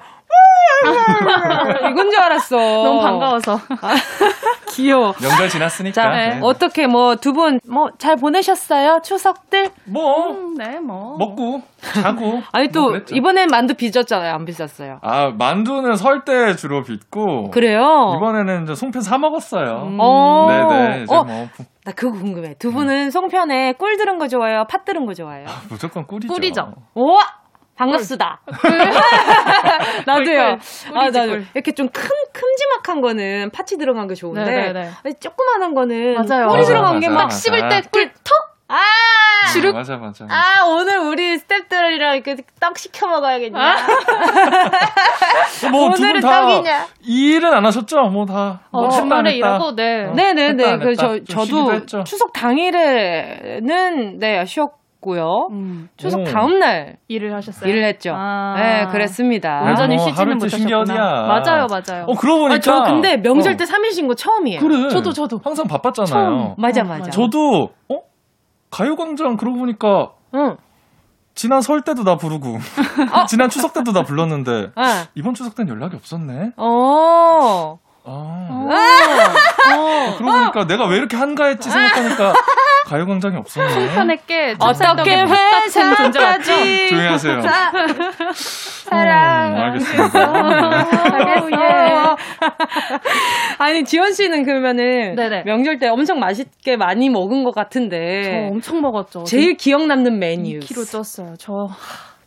이건 줄 알았어. 너무 반가워서. 아, 귀여워. 명절 지났으니까. 자, 네. 어떻게 뭐 두 분 뭐 잘 보내셨어요? 추석들? 뭐 음, 네, 뭐. 먹고 자고. (laughs) 아니 또 뭐. 이번엔 만두 빚었잖아요. 안 빚었어요. 아 만두는 설 때 주로 빚고. 그래요? 이번에는 이제 송편 사 먹었어요. 음. 어. 네네. 이제 어, 뭐 나 그거 궁금해. 두 분은 송편에 꿀 들은 거 좋아해요? 팥 들은 거 좋아해요? 무조건 꿀이죠. 꿀이죠. 오! 반갑습니다. (laughs) 나도요. 꿀, 아, 나도. 꿀. 이렇게 좀 큰, 큼지막한 거는 팥이 들어간 게 좋은데. 네네네. 아니, 조그만한 거는 맞아요. 맞아요, 들어간 게. 막 씹을 맞아. 때꿀 턱! 아! 주룩. 맞아 맞아. 아, 오늘 우리 스탭들이랑 이렇게 떡 시켜 먹어야겠냐. (laughs) 뭐두 오늘은 분다 떡이냐. 일은 안 하셨죠? 뭐다 어, 뭐 주말에 안 했다. 일하고, 네. 어. 네네네. 했다, 안 그, 했다. 저, 좀 저도. 추석 당일에는, 네, 쉬었고 요. 음, 추석 오. 다음 날 일을 하셨어요? 일을 했죠. 아. 네, 그랬습니다. 완전히 뭐 쉬지는 못하셨구나. 맞아요, 맞아요. 어 그러고 보니까 아, 저 근데 명절 어. 때 3일 쉰 거 처음이에요. 그래. 저도, 저도. 항상 바빴잖아요. 처음. 맞아, 어, 맞아. 저도 어 가요광장 그러고 보니까 응. 지난 설 때도 나 부르고 (laughs) 지난 추석 때도 나 불렀는데 아. 이번 추석 때는 연락이 없었네. 어. 아 어. 그러고 보니까 내가 왜 이렇게 한가했지 생각하니까 (laughs) 가요광장이 없었네. 편했게 어떻게 존재? 회사까지 조용히 하세요. 사랑. 음, 알겠습니다. 알겠어요. 아니 지원 씨는 그러면은 네네. 명절 때 엄청 맛있게 많이 먹은 것저 같은데 엄청 먹었죠. 제일 기억 남는 메뉴. 2kg 쪘어요. 저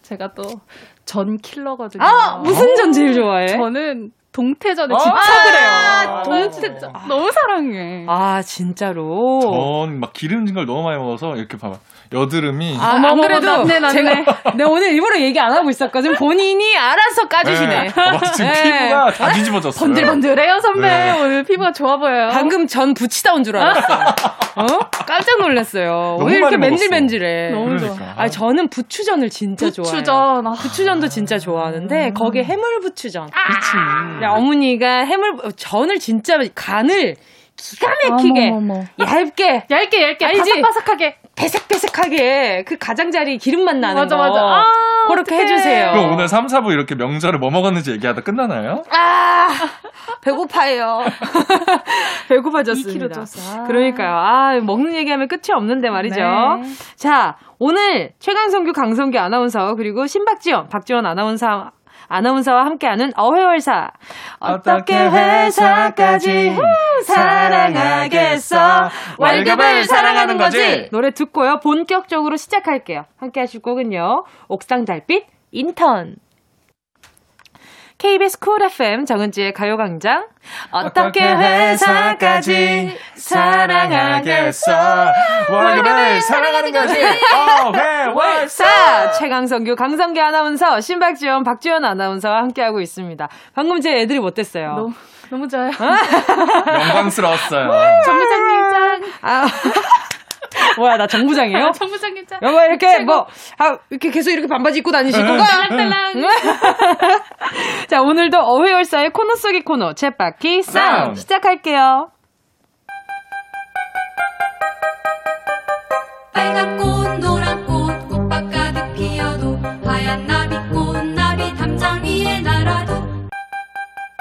제가 또 전 킬러거든요. 아 무슨 전 제일 좋아해? 저는 동태전에 아, 집착을 해요. 동태전. 너무 사랑해. 아 진짜로. 전 막 기름진 걸 너무 많이 먹어서 이렇게 봐봐 여드름이 아, 안 그래도 낫네. 제가 내 (laughs) 오늘 일부러 얘기 안 하고 있었거든. 본인이 알아서 까주시네. 네. 어, 지금 네. 피부가 다 뒤집어졌어요. 번들번들해요 선배. 네. 오늘 피부가 좋아 보여요. 방금 전 붙이다 온 줄 알았어요. (laughs) 어? 깜짝 놀랐어요. 왜 이렇게. 맨질맨질해? 너무 좋아. 그러니까. 아 저는 부추전을 진짜 좋아해요. 부추전. 아, 부추전도 진짜 좋아하는데 거기에 해물 부추전. 그렇지. 네, 어머니가 해물 전을 진짜 간을 기가 막히게 어머, 어머. 얇게 얇게 얇게 알지? 바삭바삭하게. 배색배색하게 그 가장자리 기름맛 나는 맞아 거 맞아. 아, 그렇게 어떡해. 해주세요. 그럼 오늘 3, 4부 이렇게 명절에 뭐 먹었는지 얘기하다 끝나나요? 아 (laughs) 배고파요. (laughs) 배고파졌습니다. 2kg 쪘어. 아. 그러니까요. 아 먹는 얘기하면 끝이 없는데 말이죠. 네. 자 오늘 최강성규 강성규 아나운서 그리고 신박지원 박지원 아나운서 아나운서와 함께하는 어회월사. 어떻게 회사까지 후, 사랑하겠어. 월급을 사랑하는 거지? 노래 듣고요. 본격적으로 시작할게요. 함께 하실 곡은요. 옥상 달빛 인턴 KBS 쿨 FM 정은지의 가요광장 어떻게 회사까지 사랑하겠어 월급을 사랑하는 거지. 월사 최강성규 강성규 아나운서 신박지원 박지원 아나운서와 함께하고 있습니다. 방금 제 애들이 못됐어요. 너무 너무 좋아요. (laughs) 영광스러웠어요. 정부장님 짱. 아, (laughs) 뭐야 나 정부장이에요? (laughs) 정부장님 짱. 여보 이렇게 최고. 뭐 아, 이렇게 계속 이렇게 반바지 입고 다니실 건가? (laughs) 자 오늘도 어회열사의 코너 속의 코너 챗바퀴 싸움 싸움. 시작할게요. 빨간 꽃 노란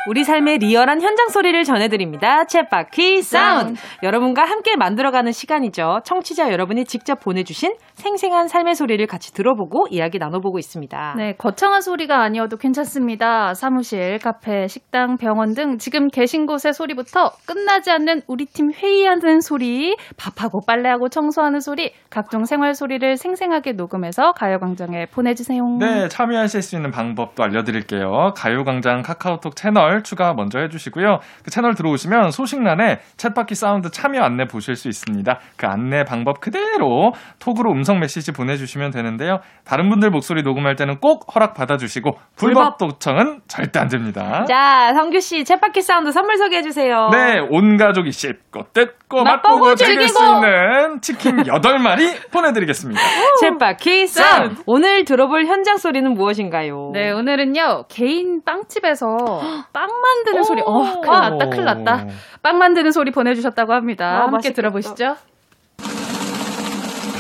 우리 삶의 리얼한 현장 소리를 전해드립니다. 쳇바퀴 사운드. 여러분과 함께 만들어가는 시간이죠. 청취자 여러분이 직접 보내주신 생생한 삶의 소리를 같이 들어보고 이야기 나눠보고 있습니다. 네, 거창한 소리가 아니어도 괜찮습니다. 사무실, 카페, 식당, 병원 등 지금 계신 곳의 소리부터 끝나지 않는 우리 팀 회의하는 소리, 밥하고 빨래하고 청소하는 소리, 각종 생활 소리를 생생하게 녹음해서 가요광장에 보내주세요. 네, 참여하실 수 있는 방법도 알려드릴게요. 가요광장 카카오톡 채널 채널 추가 먼저 해주시고요. 그 채널 들어오시면 소식란에 쳇바퀴 사운드 참여 안내 보실 수 있습니다. 그 안내 방법 그대로 톡으로 음성 메시지 보내주시면 되는데요. 다른 분들 목소리 녹음할 때는 꼭 허락 받아주시고 불법 도청은 절대 안 됩니다. 자, 성규 씨 쳇바퀴 사운드 선물 소개해 주세요. 네, 온 가족이 씹고 뜯고 맛보고 즐길 수 있는 치킨 8마리 (laughs) 보내드리겠습니다. 챗바퀴 사운드. 오늘 들어볼 현장 소리는 무엇인가요? 네, 오늘은요, 개인 빵집에서 (gasps) 빵 만드는 소리. 어, 큰일 났다, 큰일 났다. 빵 만드는 소리 보내주셨다고 합니다. 아, 함께 맛있겠다. 들어보시죠.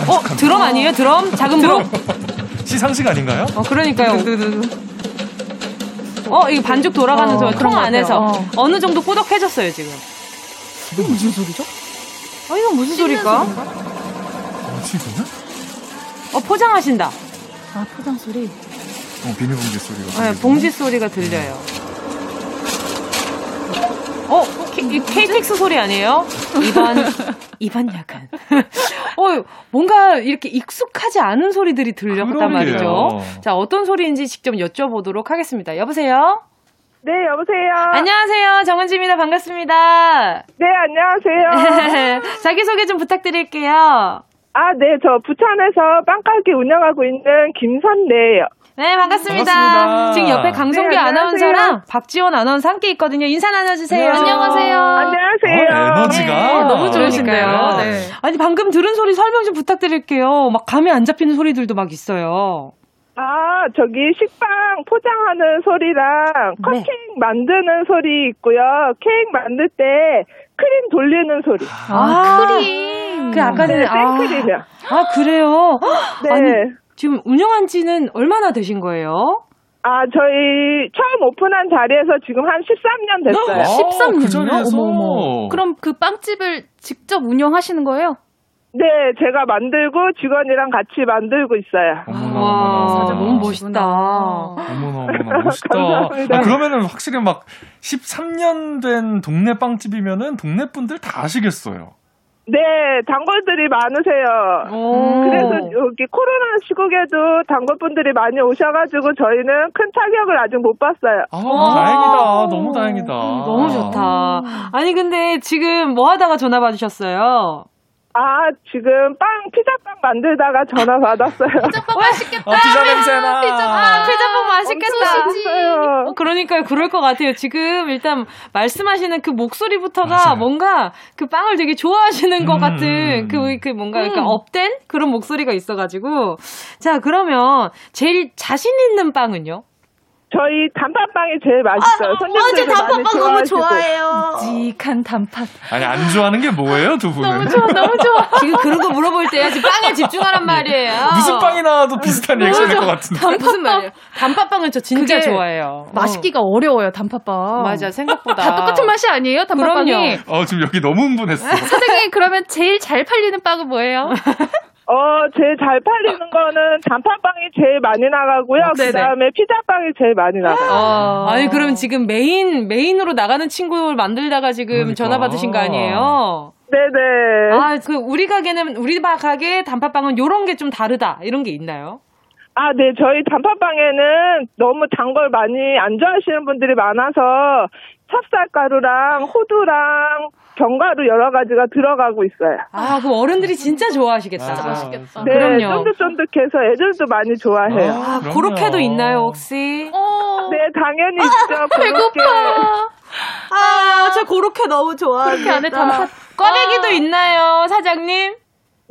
어, 드럼 아니에요? 드럼? 작은 드럼? (laughs) 시상식 아닌가요? 어, 그러니까요. 어, 이거 반죽 돌아가는 어, 소리. 통 안에서. 어. 느 정도 꾸덕해졌어요, 지금. 이게 무슨 소리죠? 어, 이건 무슨 소리일까? 뭐지, 이거는? 어, 포장하신다. 아, 포장 소리. 어, 비닐봉지 소리가. 네, 봉지 소리가 들려요. 어, KTX 소리 아니에요? 이번, 이번 약간. (laughs) 어, 뭔가 이렇게 익숙하지 않은 소리들이 들렸단 말이죠. 자, 어떤 소리인지 직접 여쭤보도록 하겠습니다. 여보세요? 네, 여보세요. 안녕하세요. 정은지입니다. 반갑습니다. 네, 안녕하세요. (laughs) 자기소개 좀 부탁드릴게요. 아, 네, 저 부천에서 빵가게 운영하고 있는 김선래예요. 네, 반갑습니다. 반갑습니다. 지금 옆에 강성규 네, 아나운서랑 박지원 아나운서 함께 있거든요. 인사 나눠주세요. 네, 안녕하세요. 안녕하세요. 어, 에너지가 네, 너무 좋으신데요. 네. 아니, 방금 들은 소리 설명 좀 부탁드릴게요. 막 감이 안 잡히는 소리들도 막 있어요. 아, 저기 식빵 포장하는 소리랑 네. 커팅 만드는 소리 있고요. 케이크 만들 때 크림 돌리는 소리. 아, 아 크림. 그 아까 전에 네, 생크림이요. 아, 아, 그래요? 네. 아니, 지금 운영한 지는 얼마나 되신 거예요? 아, 저희 처음 오픈한 자리에서 지금 한 13년 됐어요. 아, 13년이요? 그 어머머. 그럼 그 빵집을 직접 운영하시는 거예요? 네, 제가 만들고 직원이랑 같이 만들고 있어요. 어머나, 와. 너무 멋있다. 어머나, 어머나, 멋있다. (laughs) 아, 그러면은 확실히 막 13년 된 동네 빵집이면은 동네 분들 다 아시겠어요. 네, 단골들이 많으세요. 그래서 여기 코로나 시국에도 단골분들이 많이 오셔가지고 저희는 큰 타격을 아직 못 봤어요. 아, 다행이다. 너무 다행이다. 음, 너무 좋다. 아니, 근데 지금 뭐 하다가 전화 받으셨어요? 아, 지금 빵, 피자빵 만들다가 전화 받았어요. 피자빵 맛있겠다. 어, 피자 냄새나. 피자, 아, 피자빵 맛있겠다. 맛있어요. 어, 그러니까요. 그럴 것 같아요. 지금 일단 말씀하시는 그 목소리부터가 맞아요. 뭔가 그 빵을 되게 좋아하시는 것 음. 같은 그, 그 뭔가 음. 약간 up된 그런 목소리가 있어가지고. 자, 그러면 제일 자신 있는 빵은요? 저희 단팥빵이 제일 맛있어요. 아, 손님들이 어제 단팥빵 너무 좋아해요. 묵직한 단팥. 아니 안 좋아하는 게 뭐예요, 두 분은? 너무 좋아, 너무 좋아. (laughs) 지금 그런 거 물어볼 때 지금 빵에 집중하란 말이에요. 무슨 빵이 나와도 비슷한 리액션일 것 같은데. 단팥 무슨 말이에요? 단팥빵은 저 진짜 좋아해요. 맛있기가 어. 려워요 단팥빵. 맞아, 생각보다. 다 똑같은 맛이 아니에요, 단팥빵이. 그럼요. 어, 지금 여기 너무 흥분했어. 사장님 그러면 제일 잘 팔리는 빵은 뭐예요? (laughs) 어, 제일 잘 팔리는 거는 단팥빵이 제일 많이 나가고요. 그 다음에 피자빵이 제일 많이 나가요. 어. 아니, 그럼 지금 메인, 메인으로 나가는 친구를 만들다가 지금 그러니까. 전화 받으신 거 아니에요? 네네. 아, 그, 우리 가게는, 우리 가게 단팥빵은 요런 게 좀 다르다. 이런 게 있나요? 아, 네. 저희 단팥빵에는 너무 단 걸 많이 안 좋아하시는 분들이 많아서 찹쌀가루랑 호두랑 견과류 여러 가지가 들어가고 있어요. 아, 그 어른들이 진짜 좋아하시겠다. 아, 맛있겠다. 네, 그럼요. 쫀득쫀득해서 애들도 많이 좋아해요. 아, 그렇게도 있나요, 혹시? 어... 네, 당연히 있죠. 아, 배고파. 아, 저 고로케 너무 좋아하겠다. 그렇게 안에. 꽈배기도 아. 있나요, 사장님?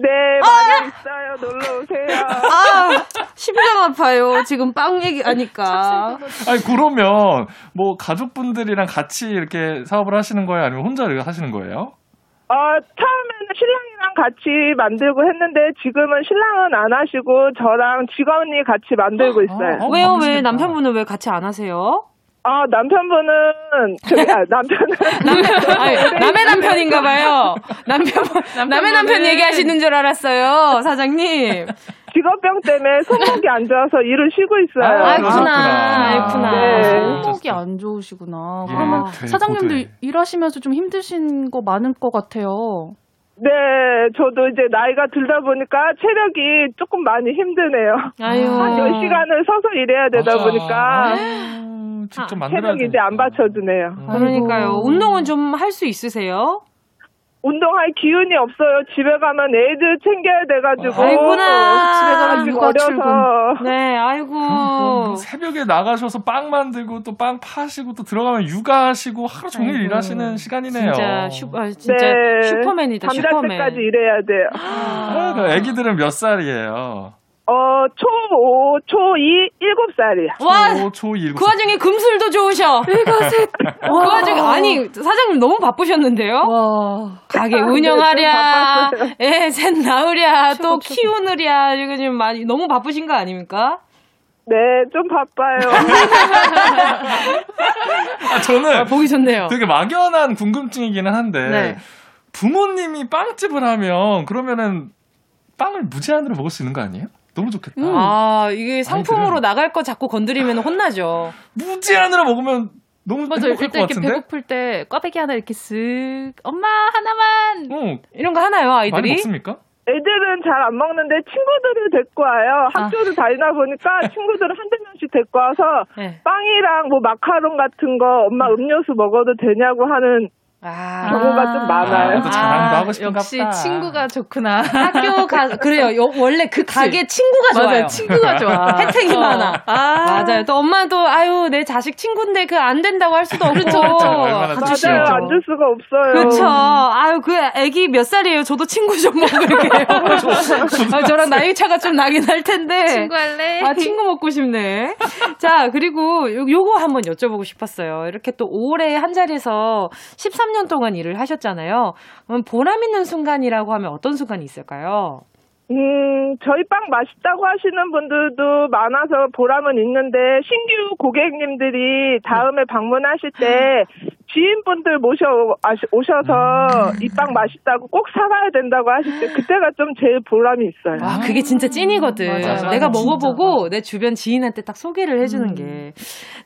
네, 많이 아! 있어요. 놀러 오세요. 아, 심장 아파요. 지금 빵 얘기 하니까. 아니, 그러면 뭐 가족분들이랑 같이 이렇게 사업을 하시는 거예요? 아니면 혼자 하시는 거예요? 어, 처음에는 신랑이랑 같이 만들고 했는데 지금은 신랑은 안 하시고 저랑 직원이 같이 만들고 있어요. 아, 왜요? 왜 남편분은 왜 같이 안 하세요? 아, 남편분은, 저기, 아, (laughs) 남편은. 남, 아니, (laughs) 남의 남편인가 봐요. 남편, 남의 남편 얘기하시는 줄 알았어요, 사장님. 직업병 때문에 손목이 안 좋아서 일을 쉬고 있어요. 아, 그렇구나. 알구나. 네. 손목이 안 좋으시구나. 예, 그러면 네, 사장님도 네. 일하시면서 좀 힘드신 거 많을 것 같아요. 네, 저도 이제 나이가 들다 보니까 체력이 조금 많이 힘드네요. 아유. 한 10시간을 서서 일해야 되다 맞아. 보니까. 아유. 직접 만들어야 체력이 이제 안 받쳐주네요. 음. 그러니까요. 운동은 좀 할 수 있으세요? 운동할 기운이 없어요. 집에 가면 애들 챙겨야 돼가지고. 아이구나. 집에 가면 육아 어려서. 출근. 네, 아이고. 뭐 새벽에 나가셔서 빵 만들고 또 빵 파시고 또 들어가면 육아하시고 하루 종일 아이고. 일하시는 시간이네요. 진짜 슈, 아, 진짜 네. 슈퍼맨이다, 잠잘 슈퍼맨. 때까지 일해야 돼요. 아, 그 애기들은 몇 살이에요? 어, 초 5, 초 2, 7살이요. 와, 초, 초 일곱 그 와중에 금술도 좋으셔. (laughs) 그 와중에 아니 사장님 너무 바쁘셨는데요. 와. 가게 네, 운영하랴, 좀 바빴어요. 애셋 낳으랴, 또 키우느랴 이거 지금 많이 너무 바쁘신 거 아닙니까? 네, 좀 바빠요. (laughs) 아, 저는 아, 보기 좋네요. 되게 막연한 궁금증이기는 한데 네. 부모님이 빵집을 하면 그러면은 빵을 무제한으로 먹을 수 있는 거 아니에요? 너무 좋겠다. 아 이게 상품으로 나갈 거 자꾸 건드리면 혼나죠. 무제한으로 먹으면 너무 맞아. 행복할 일단 것 이렇게 같은데. 배고플 때 꽈배기 하나 이렇게 쓱 엄마 하나만. 어, 이런 거 하나요 많이 아이들이? 먹습니까? 애들은 잘 안 먹는데 친구들을 데리고 와요. 아. 학교를 다니다 보니까 (laughs) 친구들을 한두 명씩 데리고 와서 네. 빵이랑 뭐 마카롱 같은 거 엄마 음료수 먹어도 되냐고 하는 아, 경우가 좀 많아요. 아, 또 자랑도 하고 싶은가 역시 보다. 친구가 좋구나. 학교 (laughs) 가 그래요. 요- 원래 그 가게 친구가 좋아요. 맞아요. 친구가 좋아. (laughs) 혜택이 어. 많아. 아. 맞아요. 또 엄마도 아유 내 자식 친구인데 그 안 된다고 할 수도 없고. 그렇죠, 그렇죠. 맞아요. (laughs) 안 줄 수가 없어요. 그렇죠. 아유 그 애기 몇 살이에요? 저도 친구 좀 먹을게요. 아, 저랑 나이 차가 좀 나긴 할 텐데. 친구 할래? 아 친구 먹고 싶네. 자 그리고 요, 요거 한번 여쭤보고 싶었어요. 이렇게 또 오래 한 자리에서 13년 동안 일을 하셨잖아요. 그럼 보람 있는 순간이라고 하면 어떤 순간이 있을까요? 음, 저희 빵 맛있다고 하시는 분들도 많아서 보람은 있는데 신규 고객님들이 다음에 방문하실 때 지인분들 모셔 아시- 오셔서 이 빵 맛있다고 꼭 사가야 된다고 하실 때 그때가 좀 제일 보람이 있어요. 와, 그게 진짜 찐이거든. 맞아요. 내가 진짜, 먹어보고 내 주변 지인한테 딱 소개를 해주는 게.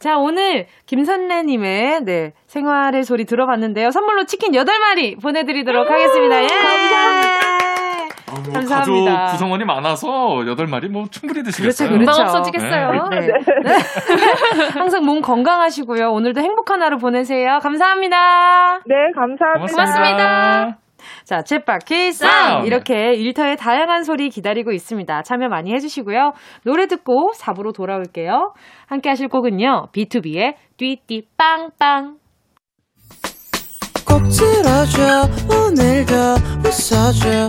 자, 오늘 김선래님의 네, 생활의 소리 들어봤는데요. 선물로 치킨 8 마리 보내드리도록 하겠습니다. 예! 감사합니다. 어, 뭐 감사합니다. 가족 구성원이 많아서 8마리 뭐 충분히 드시겠어요. 그렇죠, 그렇죠. 없어지겠어요. 네. 네. (laughs) 항상 몸 건강하시고요. 오늘도 행복한 하루 보내세요. 감사합니다. 네, 감사합니다. 고맙습니다. 자, 챗바퀴 쌈! 쌈! 이렇게 일터의 다양한 소리 기다리고 있습니다. 참여 많이 해주시고요. 노래 듣고 4부로 돌아올게요. 함께 하실 곡은요. B2B의 띠띠 빵빵. 꼭 들어줘 오늘도 웃어줘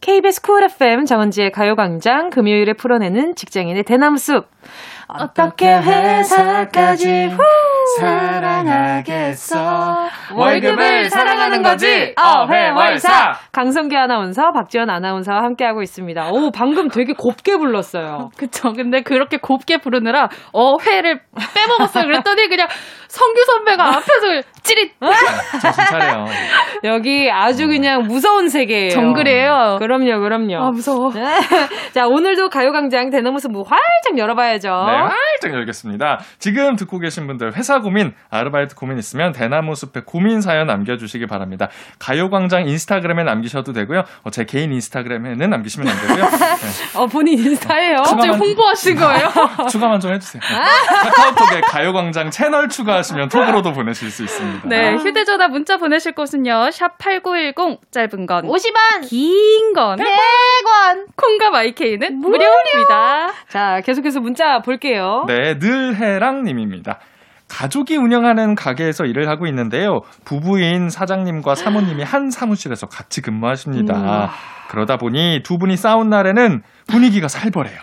KBS 쿨 FM 정은지의 가요광장 금요일에 풀어내는 직장인의 대나무숲. 어떻게 회사까지 후 사랑하겠어. 월급을 사랑하는 거지. 어회월사. 강성기 아나운서, 박지원 아나운서와 함께하고 있습니다. 오, 방금 되게 곱게 불렀어요. (laughs) 그쵸. 근데 그렇게 곱게 부르느라, 어, 회를 빼먹었어요. 그랬더니 그냥 성규 선배가 앞에서 찌릿! 정신 차려요. (laughs) 여기 아주 그냥 무서운 세계예요. 정글이에요. 그럼요, 그럼요. 아, 무서워. 네. (laughs) 자, 오늘도 가요광장 대나무숲 문 활짝 열어봐야죠. 네, 활짝 열겠습니다. 지금 듣고 계신 분들 회사 고민, 아르바이트 고민 있으면 대나무 숲에 고민 사연 남겨주시기 바랍니다. 가요광장 인스타그램에 남기셔도 되고요. 어, 제 개인 인스타그램에는 남기시면 안 되고요. 네. (laughs) 어, 본인 인스타예요. 갑자기 홍보하신 거예요? 추가만 좀 해주세요. 네. 카카오톡에 가요광장 채널 추가하시면 톡으로도 보내실 수 있습니다. 네, 휴대전화 문자 보내실 곳은요. 샵 8910, 짧은 건 50원, 긴 건 100원. 콩과 마이케이는 무료입니다. 자, 계속해서 문자 볼게요. 네, 늘해랑님입니다. 가족이 운영하는 가게에서 일을 하고 있는데요. 부부인 사장님과 사모님이 한 사무실에서 같이 근무하십니다. 그러다 보니 두 분이 싸운 날에는 분위기가 살벌해요.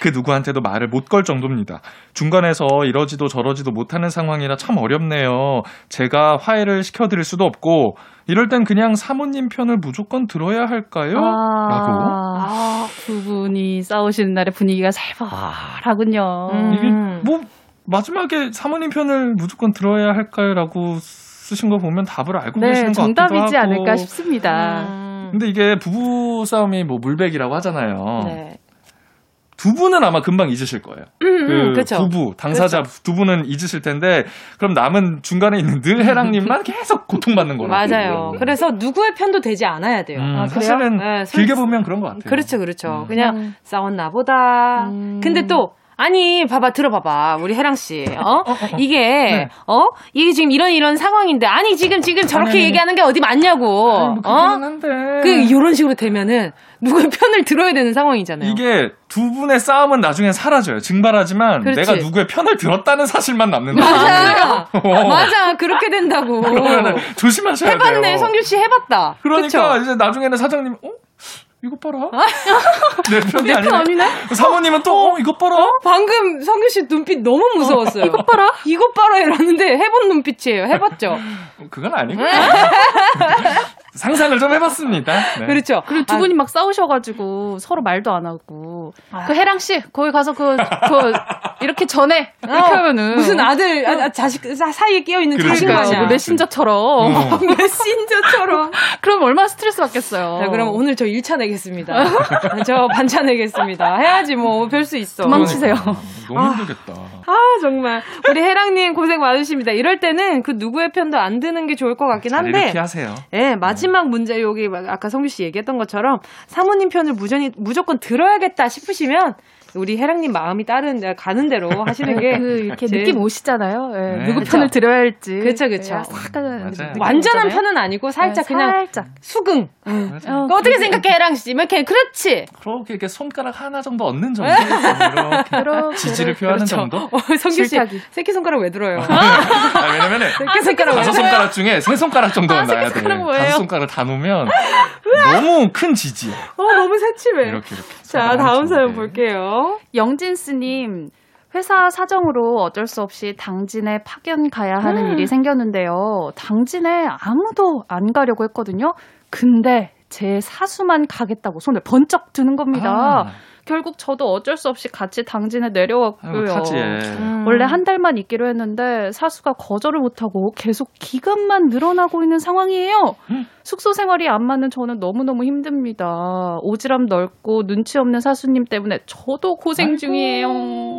그 누구한테도 말을 못 걸 정도입니다. 중간에서 이러지도 저러지도 못하는 상황이라 참 어렵네요. 제가 화해를 시켜드릴 수도 없고 이럴 땐 그냥 사모님 편을 무조건 들어야 할까요? 라고. 아, 두 분이 싸우시는 날에 분위기가 살벌하군요. 음. 이게 뭐 마지막에 사모님 편을 무조건 들어야 할까요?라고 쓰신 거 보면 답을 알고 네, 계시는 것 같기도 하고. 정답이지 않을까 싶습니다. 음. 근데 이게 부부 싸움이 뭐 물백이라고 하잖아요. 네. 두 분은 아마 금방 잊으실 거예요. 음, 음그 그쵸. 부부, 당사자 그쵸. 두 분은 잊으실 텐데 그럼 남은 중간에 있는 늘 해랑님만 계속 고통받는 거라고. 맞아요. 그래서 누구의 편도 되지 않아야 돼요. 음, 아, 사실은 네, 길게 보면 그런 것 같아요. 그렇죠, 그렇죠. 음. 그냥 음. 싸웠나 보다. 근데 또 아니, 봐봐, 들어봐봐. 우리 혜랑씨. 어? 어, 어, 어. 이게, 네. 어? 이게 지금 이런 이런 상황인데. 아니, 지금, 지금 저렇게 아니, 얘기하는 게 어디 맞냐고. 아니, 뭐 어? 한데. 그, 이런 식으로 되면은, 누구의 (laughs) 편을 들어야 되는 상황이잖아요. 이게 두 분의 싸움은 나중에 사라져요. 증발하지만 그렇지. 내가 누구의 편을 들었다는 사실만 남는다. 맞아. (laughs) 맞아. 그렇게 된다고. 그러면 조심하셔야 해봤네. 돼요. 해봤네. 성규 씨 해봤다. 그러니까 그쵸? 이제 나중에는 사장님, 어? 이것 봐라. (laughs) 내 편이 내편 아니네. 사모님은 또 어, 이것 봐라. 어? 방금 성규 씨 눈빛 너무 무서웠어요. 이것 봐라. 이것 봐라 이러는데 해본 눈빛이에요. 해봤죠? (laughs) 그건 아니고. (laughs) 상상을 좀 해봤습니다. 네. 그렇죠. 그리고 두 아. 분이 막 싸우셔가지고 서로 말도 안 하고 아. 그 해랑 씨 거기 가서 그, 그 이렇게 전에 어, 이렇게 하면은 무슨 아들 아, 아 자식 사이에 끼어 있는 자식 마냥 뭐 메신저처럼 어. (laughs) 메신저처럼 그럼 얼마나 스트레스 받겠어요. 자 그럼 오늘 저 1차 내겠습니다. (laughs) 저 반찬 내겠습니다. 해야지 뭐 별 수 있어. 도망치세요. 너무 힘들겠다. 아 정말 우리 해랑님 고생 많으십니다. 이럴 때는 그 누구의 편도 안 드는 게 좋을 것 같긴 한데. 피하세요. 예, 네, 마지막 문제 여기 아까 성규 씨 얘기했던 것처럼 사모님 편을 무전히 무조건 들어야겠다 싶으시면 우리 해랑님 마음이 따른 가는 대로 하시는 게 그 이렇게 제일... 느낌 오시잖아요. 네. 네. 누구 편을 들어야 할지. 그렇죠, 그렇죠. 완전한 편은 아니고 살짝 네, 그냥 살짝. 수긍. 응. 어, 어떻게 생각해, 해랑 씨? 이렇게 그렇지. 그렇게 이렇게 손가락 하나 정도 얻는 정도. (laughs) 이렇게 지지를 표하는 그렇죠. 정도. 어, 성규 씨, 새끼 손가락 왜 들어요? 아, (laughs) 왜냐면은 새끼 손가락 다섯 손가락 중에 세 손가락 정도 아, 놔야 돼. 다섯 손가락 다 놓으면 (laughs) 너무 큰 지지. 어, 너무 새침해. 이렇게 이렇게. 자, 다음 사연 볼게요. 영진스님. 회사 사정으로 어쩔 수 없이 당진에 파견 가야 하는 음. 일이 생겼는데요. 당진에 아무도 안 가려고 했거든요. 근데 제 사수만 가겠다고 손을 번쩍 드는 겁니다. 아. 결국 저도 어쩔 수 없이 같이 당진에 내려왔고요. 음. 원래 한 달만 있기로 했는데 사수가 거절을 못하고 계속 기간만 늘어나고 있는 상황이에요. 음. 숙소 생활이 안 맞는 저는 너무너무 힘듭니다. 오지랖 넓고 눈치 없는 사수님 때문에 저도 고생 아이고. 중이에요.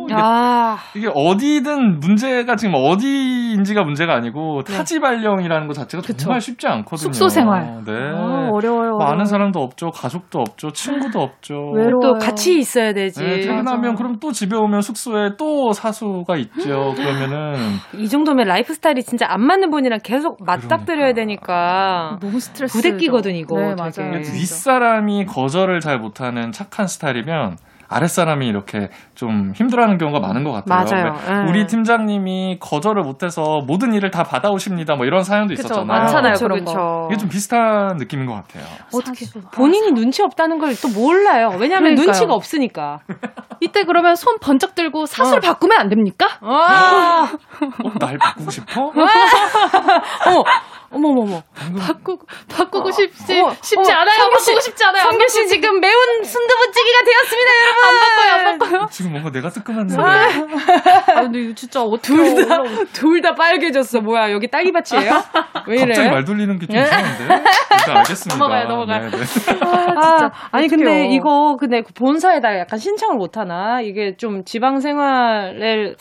이게, 아. 이게 어디든 문제가 지금 어디인지가 문제가 아니고 네. 타지 발령이라는 것 자체가 그쵸. 정말 쉽지 않거든요. 숙소 생활. 네. 아, 어려워요. 많은 사람도 없죠. 가족도 없죠. 친구도 없죠. 외로워요. 또 같이 있어야 되지. 네, 퇴근하면 그럼 또 집에 오면 숙소에 또 사수가 있죠. 그러면은 이 정도면 라이프 스타일이 진짜 안 맞는 분이랑 계속 맞닥뜨려야 그러니까. 되니까 너무 스트레스 부대끼거든 이거. 네, 맞아요. 윗사람이 거절을 잘 못하는 착한 스타일이면 아랫사람이 이렇게 좀 힘들어하는 경우가 많은 것 같아요. 맞아요. 네. 우리 팀장님이 거절을 못해서 모든 일을 다 받아오십니다. 뭐 이런 사연도 그쵸, 있었잖아요. 많잖아요. 그쵸, 그런 거. 이게 좀 비슷한 느낌인 것 같아요. 어떻게 본인이 눈치 없다는 걸 또 몰라요. 왜냐하면 그러니까요. 눈치가 없으니까. 이때 그러면 손 번쩍 들고 사수를 어. 바꾸면 안 됩니까? 어, 날 바꾸고 싶어? 어, (laughs) 어머머머. 바꾸고, 바꾸고 어, 싶지, 어, 쉽지 어, 않아요. 바꾸고 씨, 싶지 않아요. 성규 씨 지금 매운 순두부찌개가 되었습니다, 여러분. 안 바꿔요, 안 바꿔요. 지금 뭔가 내가 뜨끔한데. 아, 근데 진짜 둘 다, 둘 다 빨개졌어. 뭐야, 여기 딸기밭이에요? (laughs) 왜 이래? 갑자기 말 돌리는 게 좀 이상한데? (laughs) 일단 알겠습니다. 넘어가요, 넘어가요. 네, 네. 아, (laughs) 진짜. 아, 니 근데 이거, 근데 본사에다 약간 신청을 못하나? 이게 좀 지방 생활에,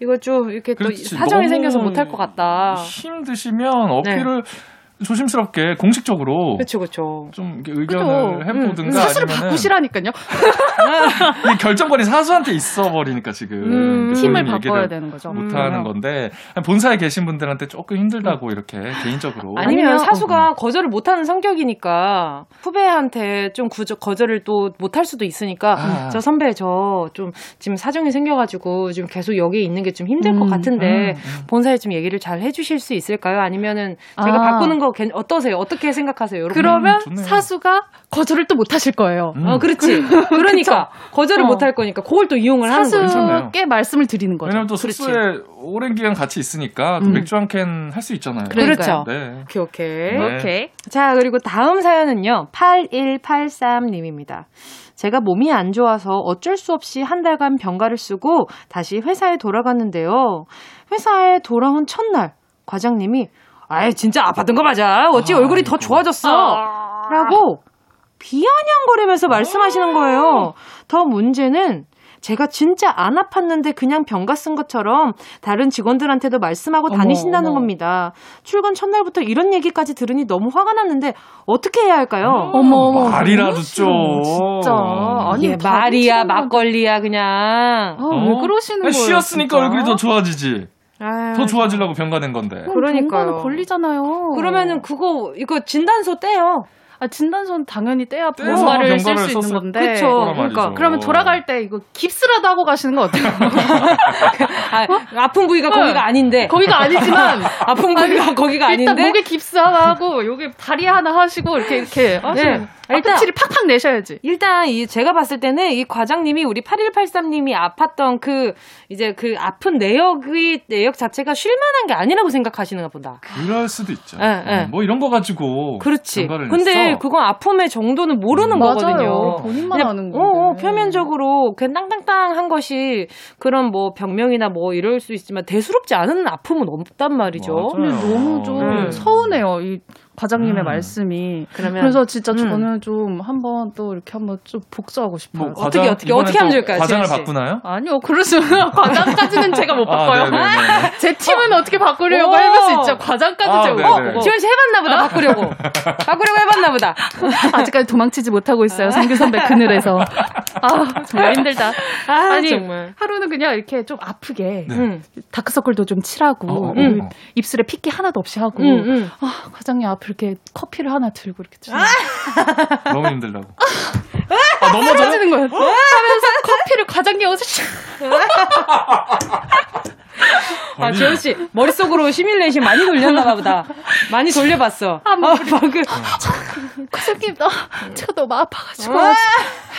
이거 좀 이렇게 그렇지, 또 사정이 생겨서 못할 것 같다. 힘드시면 어필을 네. peu 조심스럽게 공식적으로 그렇죠, 그렇죠. 좀 의견을 그쵸. 해보든가 음, 사실을 바꾸시라니까요. 결정권이 사수한테 있어 버리니까 지금 음, 힘을 바꿔야 되는 거죠. 못 하는 음. 건데 본사에 계신 분들한테 조금 힘들다고 음. 이렇게 개인적으로 아니면 사수가 음. 거절을 못 하는 성격이니까 후배한테 좀 구저, 거절을 또 못 할 수도 있으니까 아. 저 선배 저 좀 지금 사정이 생겨가지고 좀 계속 여기 있는 게 좀 힘들 것 음. 같은데 본사에 좀 얘기를 잘 해주실 수 있을까요? 아니면은 제가 아. 바꾸는 거 어떠세요? 어떻게 생각하세요? 여러분? 그러면 음, 사수가 거절을 또 못 하실 거예요. 음. 어, 그렇지. 그러니까 (laughs) 거절을 어. 못할 거니까 그걸 또 이용을 하는 거예요. 사수께 말씀을 드리는 거죠. 왜냐면 또 숙소에 그렇지. 오랜 기간 같이 있으니까 그 음. 맥주 한 캔 할 수 있잖아요. 그렇죠. 네. 오케이 오케이. 네. 오케이. 자 그리고 다음 사연은요. 8183님입니다. 제가 몸이 안 좋아서 어쩔 수 없이 한 달간 병가를 쓰고 다시 회사에 돌아갔는데요. 회사에 돌아온 첫날 과장님이 아이 진짜 아팠던 거 맞아. 어찌 아, 얼굴이 더 좋아졌어. 아. 라고 비아냥거리면서 말씀하시는 거예요. 더 문제는 제가 진짜 안 아팠는데 그냥 병가 쓴 것처럼 다른 직원들한테도 말씀하고 어머, 다니신다는 어머. 겁니다. 출근 첫날부터 이런 얘기까지 들으니 너무 화가 났는데 어떻게 해야 할까요? 어머, 어머 말이라도 좀 진짜 아니 예, 말이야 막걸리야 그냥 아, 어? 왜 그러시는 거예요? 쉬었으니까 진짜? 얼굴이 더 좋아지지. 아유. 더 좋아지려고 병가낸 건데. 그러니까요. 걸리잖아요. 그러면은 그거 이거 진단서 떼요. 아, 진단서는 당연히 떼야 병가를 쓸 수 있는 건데. 그렇죠. 그러니까 그러면 돌아갈 때 이거 깁스라도 하고 가시는 거 어때요? (laughs) 아, 픈 부위가 네. 거기가 아닌데. 거기가 아니지만 (laughs) 아픈 부위가 거기가 일단 아닌데. 목에 깁스 하나 하고 여기 다리 하나 하시고 이렇게 이렇게 네. 일단 치를 팍팍 내셔야지. 일단 이 제가 봤을 때는 이 과장님이 우리 8183님이 아팠던 그 이제 그 아픈 내역의 내역 자체가 쉴만한 게 아니라고 생각하시는가 보다. 그럴 수도 있죠. 네, 네. 뭐 이런 거 가지고 그렇지. 근데 그건 아픔의 정도는 모르는 음, 거거든요. 본인만 아는 거. 어, 어, 표면적으로 그냥 땅땅땅한 것이 그런 뭐 병명이나 뭐 이럴 수 있지만 대수롭지 않은 아픔은 없단 말이죠. 맞아요. 근데 너무 좀 음. 서운해요. 이 과장님의 음. 말씀이. 그러면, 그래서 진짜 음. 저는 좀 한번 또 이렇게 한번 좀 복수하고 싶어요. 뭐 과장, 어떻게 어떻게 어떻게 하면 좋을까요? 과장을 바꾸나요? 아니요, 그러시면 (laughs) 과장까지는 제가 못 아, 바꿔요. 아, (laughs) 제 팀은 어. 떻게 바꾸려고 해볼 수 있죠. 과장까지 아, 제가 어, 지원 씨 해봤나 보다 바꾸려고. (laughs) 바꾸려고 해봤나 보다. 아직까지 도망치지 못하고 있어요. 성규 선배 그늘에서. 아 정말 힘들다. 아, 니 정말. 하루는 그냥 이렇게 좀 아프게 네. 다크서클도 좀 칠하고 어, 어, 음. 입술에 핏기 하나도 없이 하고 음, 음. 아 과장님 앞을 이렇게 커피를 하나 들고 이렇게 좀 너무 힘들다고. 아, 넘어지는 거예요. 하면서 커피를 과장님 어서 (laughs) 아, 재현 씨, 머릿속으로 시뮬레이션 많이 돌렸나 보다. 많이 돌려봤어. 아, 뭐, 아, 방금. 과장님, 나, 제가 너무 아파가지고.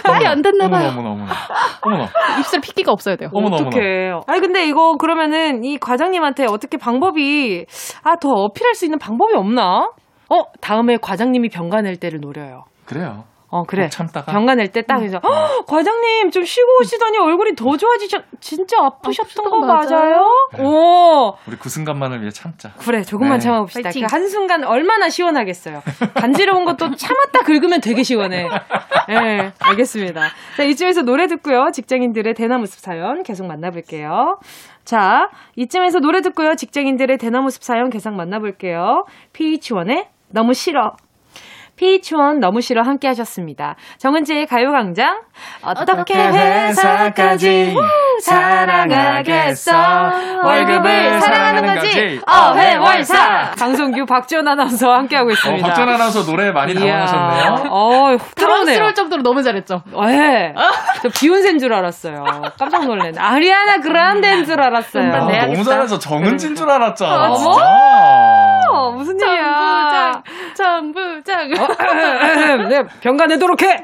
빨리 안 됐나 봐요. 어머나, 어머나, 어머나. 입술에 핏기가 없어야 돼요. 어머나, 어떡해. 아니, 근데 이거 그러면은 이 과장님한테 어떻게 방법이, 아, 더 어필할 수 있는 방법이 없나? 어, 다음에 과장님이 병가 낼 때를 노려요. 그래요. 어, 그래. 참다가. 병가 낼 때딱 해서, 음. 어, 과장님, 좀 쉬고 오시더니 얼굴이 더 좋아지셨, 진짜 아프셨던 거 맞아요? 그래. 오. 우리 그 순간만을 위해 참자. 그래, 조금만 네. 참아봅시다. 그 한순간 얼마나 시원하겠어요. 간지러운 것도 참았다 긁으면 되게 시원해. 예, 네, 알겠습니다. 자, 이쯤에서 노래 듣고요. 직장인들의 대나무숲 사연 계속 만나볼게요. 자, 이쯤에서 노래 듣고요. 직장인들의 대나무숲 사연 계속 만나볼게요. PH1의 너무 싫어. 피치원 너무 싫어 함께 하셨습니다. 정은지의 가요광장 어떻게 회사까지 사랑하겠어 월급을 사랑하는 거지 어회월사 방송규 박지원 아나운서와 함께하고 있습니다. 어, 박지원 아나운서 노래 많이 당황하셨네요. 어, 당황스러울 정도로 너무 잘했죠. 네. 저 비욘세인 줄 알았어요. 깜짝 놀랐네. 아리아나 그란데인 줄 알았어요. 아, 너무 잘해서 정은진 줄 알았잖아. 아, 어머 무슨 일이야. 정부장 정부장. 어? 네, 병가 내도록 해!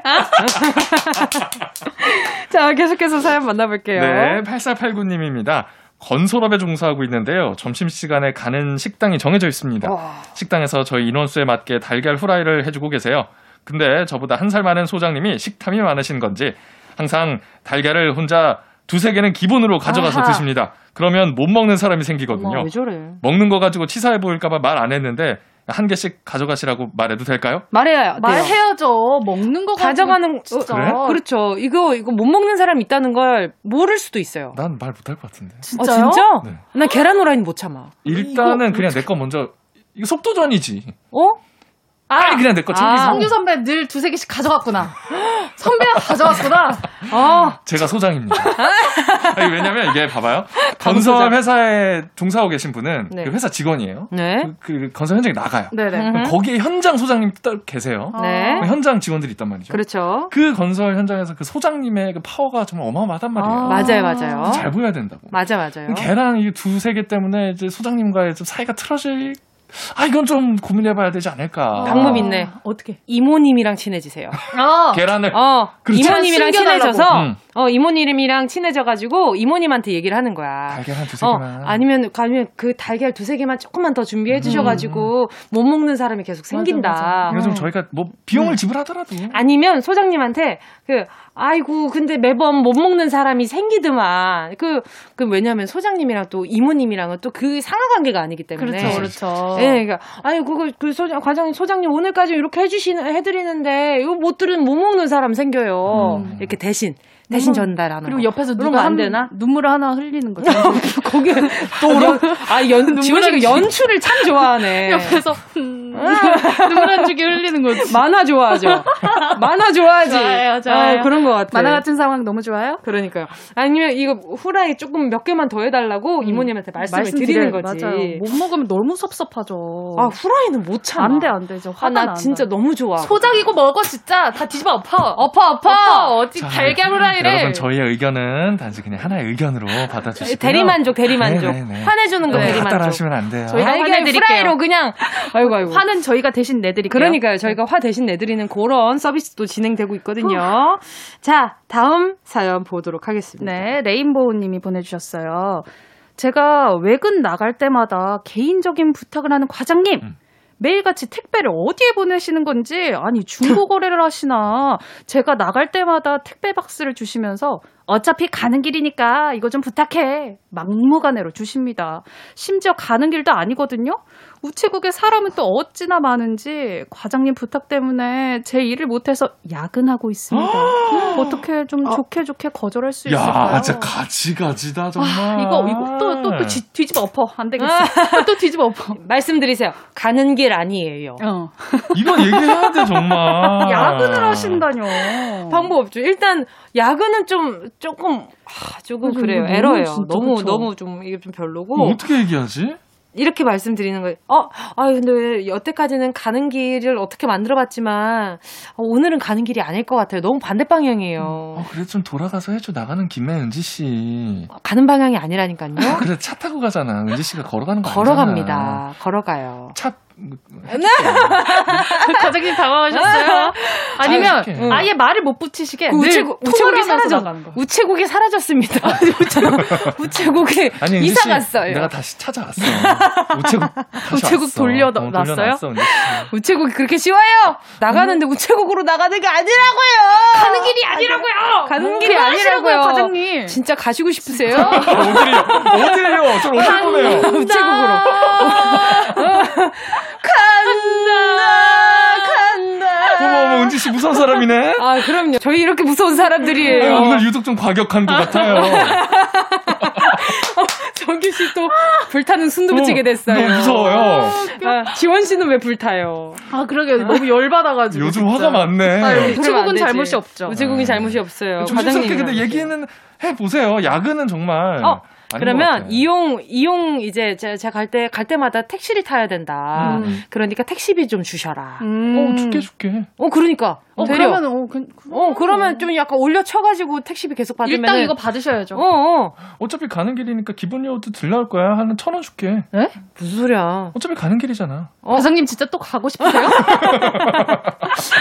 자, 계속해서 사연 만나볼게요. 네, 8489님입니다. 건설업에 종사하고 있는데요. 점심시간에 가는 식당이 정해져 있습니다. 와. 식당에서 저희 인원수에 맞게 달걀 후라이를 해주고 계세요. 근데 저보다 한 살 많은 소장님이 식탐이 많으신 건지 항상 달걀을 혼자 두세 개는 기본으로 가져가서 아하. 드십니다. 그러면 못 먹는 사람이 생기거든요. 저래? 먹는 거 가지고 치사해 보일까봐 말 안 했는데 한 개씩 가져가시라고 말해도 될까요? 말해야 돼요. 말해야죠. 먹는 거 가져가는 진짜. 그래? 그렇죠. 이거 이거 못 먹는 사람 있다는 걸 모를 수도 있어요. 난 말 못할 것 같은데. 진짜요? 어, 진짜? 네. 난 계란 후라이는 못 참아. 일단은 그냥 내 거 먼저 이거 속도전이지. 어? 아, 빨리 그냥 내거 챙기세요. 아, 성규 선배 늘 두세 개씩 가져갔구나. (gasps) 선배가 가져왔구나. 어. 제가 소장입니다. 아니, 왜냐면 이게 봐봐요. 건설 회사에 종사하고 계신 분은 네. 그 회사 직원이에요. 네. 그, 그 건설 현장에 나가요. 네네. 거기에 현장 소장님 딱 계세요. 네. 현장 직원들이 있단 말이죠. 그렇죠. 그 건설 현장에서 그 소장님의 그 파워가 정말 어마어마하단 말이에요. 아, 맞아요, 맞아요. 잘 보여야 된다고. 맞아, 맞아요. 걔랑 이 두세 개 때문에 이제 소장님과의 좀 사이가 틀어질 아 이건 좀 고민해봐야 되지 않을까. 방법 있네. 어떻게? 이모님이랑 친해지세요. 아, 계란을. 어. 그렇죠. 이모님이랑 친해져서 응. 어, 이모님이랑 친해져가지고 이모님한테 얘기를 하는 거야. 달걀 한 두세 어, 개만. 아니면, 아니면 그 달걀 두세 개만 조금만 더 준비해 주셔가지고 못 먹는 사람이 계속 생긴다. 맞아, 맞아. 이거 좀 저희가 뭐 비용을 음. 지불하더라도. 아니면 소장님한테 그 아이고 근데 매번 못 먹는 사람이 생기더만 그, 그 왜냐면 소장님이랑 또 이모님이랑은 또 그 상하 관계가 아니기 때문에 그렇죠, 그렇죠. 예, 그러니까 아니 그거 그 소장 과장님 소장님 오늘까지 이렇게 해주시는 해드리는데 이거 못 들은 못 먹는 사람 생겨요 이렇게 대신 대신 음. 전달하는 그리고 거. 옆에서 누가 한 되나? 눈물을 하나 흘리는 거죠. 거기 (laughs) 또 연, 아, 연, 지원 씨가 연출을 참 좋아하네. (laughs) 옆에서 음, (laughs) 눈물 한 줄기 흘리는 거지. 만화 좋아하죠. 만화 좋아하지. 좋아요, 좋아요. 아, 그런 것 같아. 만화 같은 상황 너무 좋아요. 그러니까요. 아니면 이거 후라이 조금 몇 개만 더 해달라고 이모님한테 말씀을 드리는 말씀드려요. 거지. 맞아요. 못 먹으면 너무 섭섭하죠. 아 후라이는 못 참아. 안 돼, 안 되죠. 아, 화가 나. 진짜 너무 좋아. 소장이고 먹어 진짜 다 뒤집어 엎어. 엎어 엎어. 어디 달걀 후라이 를. 여러분 저희의 의견은 단지 그냥 하나의 의견으로 받아주시고요. 대리만족 대리만족. 네, 네, 네. 화내주는 거 네, 대리만족. 따라하시면 안 돼요. 저희가 화내드릴게요. 후라이로 그냥 아이고 아이고. 화는 저희가 대신 내드릴게요. 그러니까요. 저희가 화 대신 내드리는 그런 서비스도 진행되고 있거든요. 자, 다음 사연 보도록 하겠습니다. 네, 레인보우님이 보내주셨어요. 제가 외근 나갈 때마다 개인적인 부탁을 하는 과장님. 음. 매일같이 택배를 어디에 보내시는 건지, 아니, 중고 거래를 (laughs) 하시나. 제가 나갈 때마다 택배 박스를 주시면서, 어차피 가는 길이니까 이거 좀 부탁해. 막무가내로 주십니다. 심지어 가는 길도 아니거든요? 우체국에 사람은 또 어찌나 많은지, 과장님 부탁 때문에 제 일을 못해서 야근하고 있습니다. (gasps) 어떻게 좀 좋게 좋게 거절할 수 있을까요? 야, 진짜 가지가지다 정말. 아, 이거 이거 또또또 뒤집어 엎어 안 되겠어. (laughs) 또 뒤집어 엎어. 말씀드리세요. 가는 길 아니에요. 어. (laughs) 이거 얘기해야 돼 정말. 야근을 하신다뇨. 방법 없죠. 일단 야근은 좀 조금 아, 조금 그죠, 그래요. 에러예요. 너무 그쵸. 너무 좀 이게 좀 별로고. 이거 어떻게 얘기하지? 이렇게 말씀드리는 거예요. 어, 아 근데 여태까지는 가는 길을 어떻게 만들어봤지만 어, 오늘은 가는 길이 아닐 것 같아요. 너무 반대 방향이에요. 어, 그래 좀 돌아가서 해줘 나가는 김에 은지 씨. 가는 방향이 아니라니까요. (laughs) 그래 차 타고 가잖아. 은지 씨가 걸어가는 거 걸어갑니다. 아니잖아. 걸어가요. 차 (laughs) 과장님 당황하셨어요? 아니면. 응. 아예 말을 못 붙이시게 그 우체국, 우체국이 사라져. 우체국이 사라졌습니다. (laughs) (laughs) 우체국에 아니 이사 씨, 갔어요. 내가 다시 찾아왔어. 우체국 다시 우체국. 돌려놨어요? 어. 우체국이 그렇게 쉬워요? 나가는데 우체국으로 나가는 게 아니라고요! 가는 길이 아니라고요. 가는 길이 아니라고요. 과장님. 진짜 가시고 싶으세요? 어디래요? 어디래요? 저 어디 보내요? 우체국으로. 간다, 간다. 어머 어머 은지 씨 무서운 사람이네. 아, 그럼요. 저희 이렇게 무서운 사람들이에요. 어, 오늘 유독 좀 과격한 것 같아요. (laughs) 정규 씨 또 불타는 순두부찌개 어, 됐어요. 너무 무서워요. 아, 지원 씨는 왜 불타요? 아 그러게 너무 열받아가지고. 요즘 진짜. 화가 많네. 안 우체국은. 잘못이 없죠. 우체국이 잘못이 없어요. 조심스럽게 근데. 얘기는 해 보세요. 야근은 정말. 어, 그러면. 이용 이용 이제 제가 갈때갈 때마다 택시를 타야 된다. 음. 그러니까 택시비 좀 주셔라. 음. 어 줄게 줄게. 어 그러니까. 어 되려. 그러면 어, 그, 어 그러면 좀 약간 올려 쳐가지고 택시비 계속 받으면 일단 이거 받으셔야죠. 어, 어 어차피 가는 길이니까 기본료도 들 나올 거야. 한 천 원 줄게. 무슨 소리야? 어차피 가는 길이잖아. 과장님 진짜 또 가고 싶으세요? (laughs)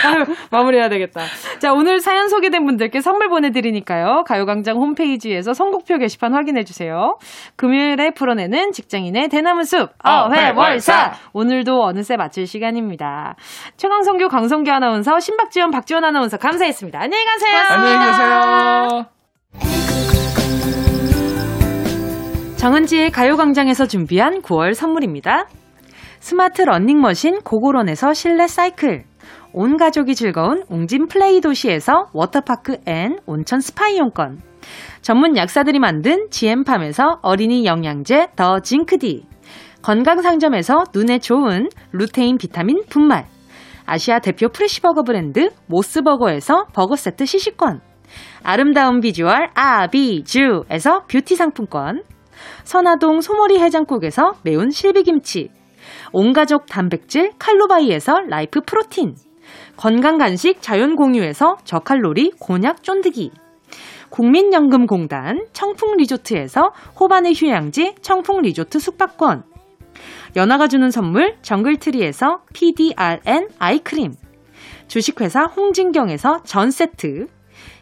아유, 마무리해야 되겠다. 자, 오늘 사연 소개된 분들께 선물 보내드리니까요. 가요광장 홈페이지에서 선곡표 게시판 확인해 주세요. 금요일에 풀어내는 직장인의 대나무 숲, 어회월사. 오늘도 어느새 마칠 시간입니다. 최강성규, 강성규 아나운서, 신박지 원, 박지원 아나운서 감사했습니다. 안녕히 가세요. 안녕히 계세요. 정은지의 가요광장에서 준비한 9월 선물입니다. 스마트 러닝머신 고고런에서 실내 사이클. 온 가족이 즐거운 웅진 플레이 도시에서 워터파크 and 온천 스파 이용권. 전문 약사들이 만든 GM팜에서 어린이 영양제 더 징크디. 건강상점에서 눈에 좋은 루테인 비타민 분말. 아시아 대표 fresh버거 브랜드 모스버거에서 버거 세트 시식권. 아름다운 비주얼 아비주에서 뷰티 상품권. 선화동 소머리 해장국에서 매운 실비김치. 온가족 단백질 칼로바이에서 라이프 프로틴. 건강간식 자연공유에서 저칼로리 곤약 쫀득이. 국민연금공단 청풍리조트에서 호반의 휴양지 청풍리조트 숙박권. 연아가 주는 선물 정글트리에서 PDRN 아이크림. 주식회사 홍진경에서 전세트.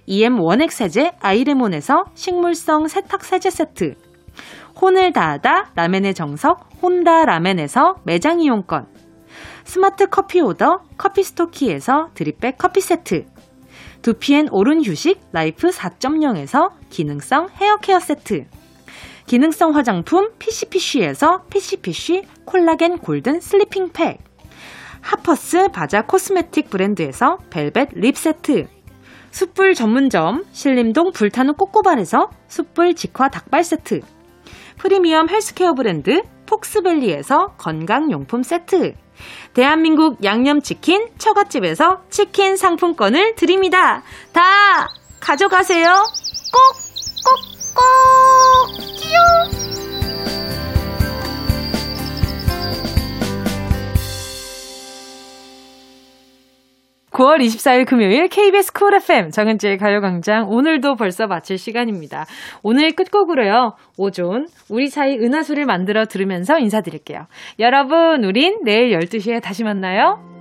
EM 원액 세제 아이레몬에서 식물성 세탁 세제 세트. 혼을 다하다 라멘의 정석 혼다 라멘에서 매장 이용권. 스마트 커피 오더 커피 스토키에서 드립백 커피 세트. 두피엔 옳은 휴식 라이프 4.0에서 기능성 헤어 케어 세트. 기능성 화장품 피시피쉬에서 피시피쉬 콜라겐 골든 슬리핑 팩. 하퍼스 바자 코스메틱 브랜드에서 벨벳 lip 세트. 숯불 전문점 신림동 불타는 꼬꼬발에서 숯불 직화 닭발 세트. 프리미엄 헬스케어 브랜드 폭스밸리에서 건강용품 세트. 대한민국 양념치킨 처갓집에서 치킨 상품권을 드립니다. 다 가져가세요. 꼭, 꼭! 9월 24일 금요일 KBS 쿨 FM 정은지의 가요광장 오늘도 벌써 마칠 시간입니다. 오늘 끝곡으로요. 오존 우리 사이 은하수를 만들어 들으면서 인사드릴게요. 여러분 우린 내일 12시에 다시 만나요.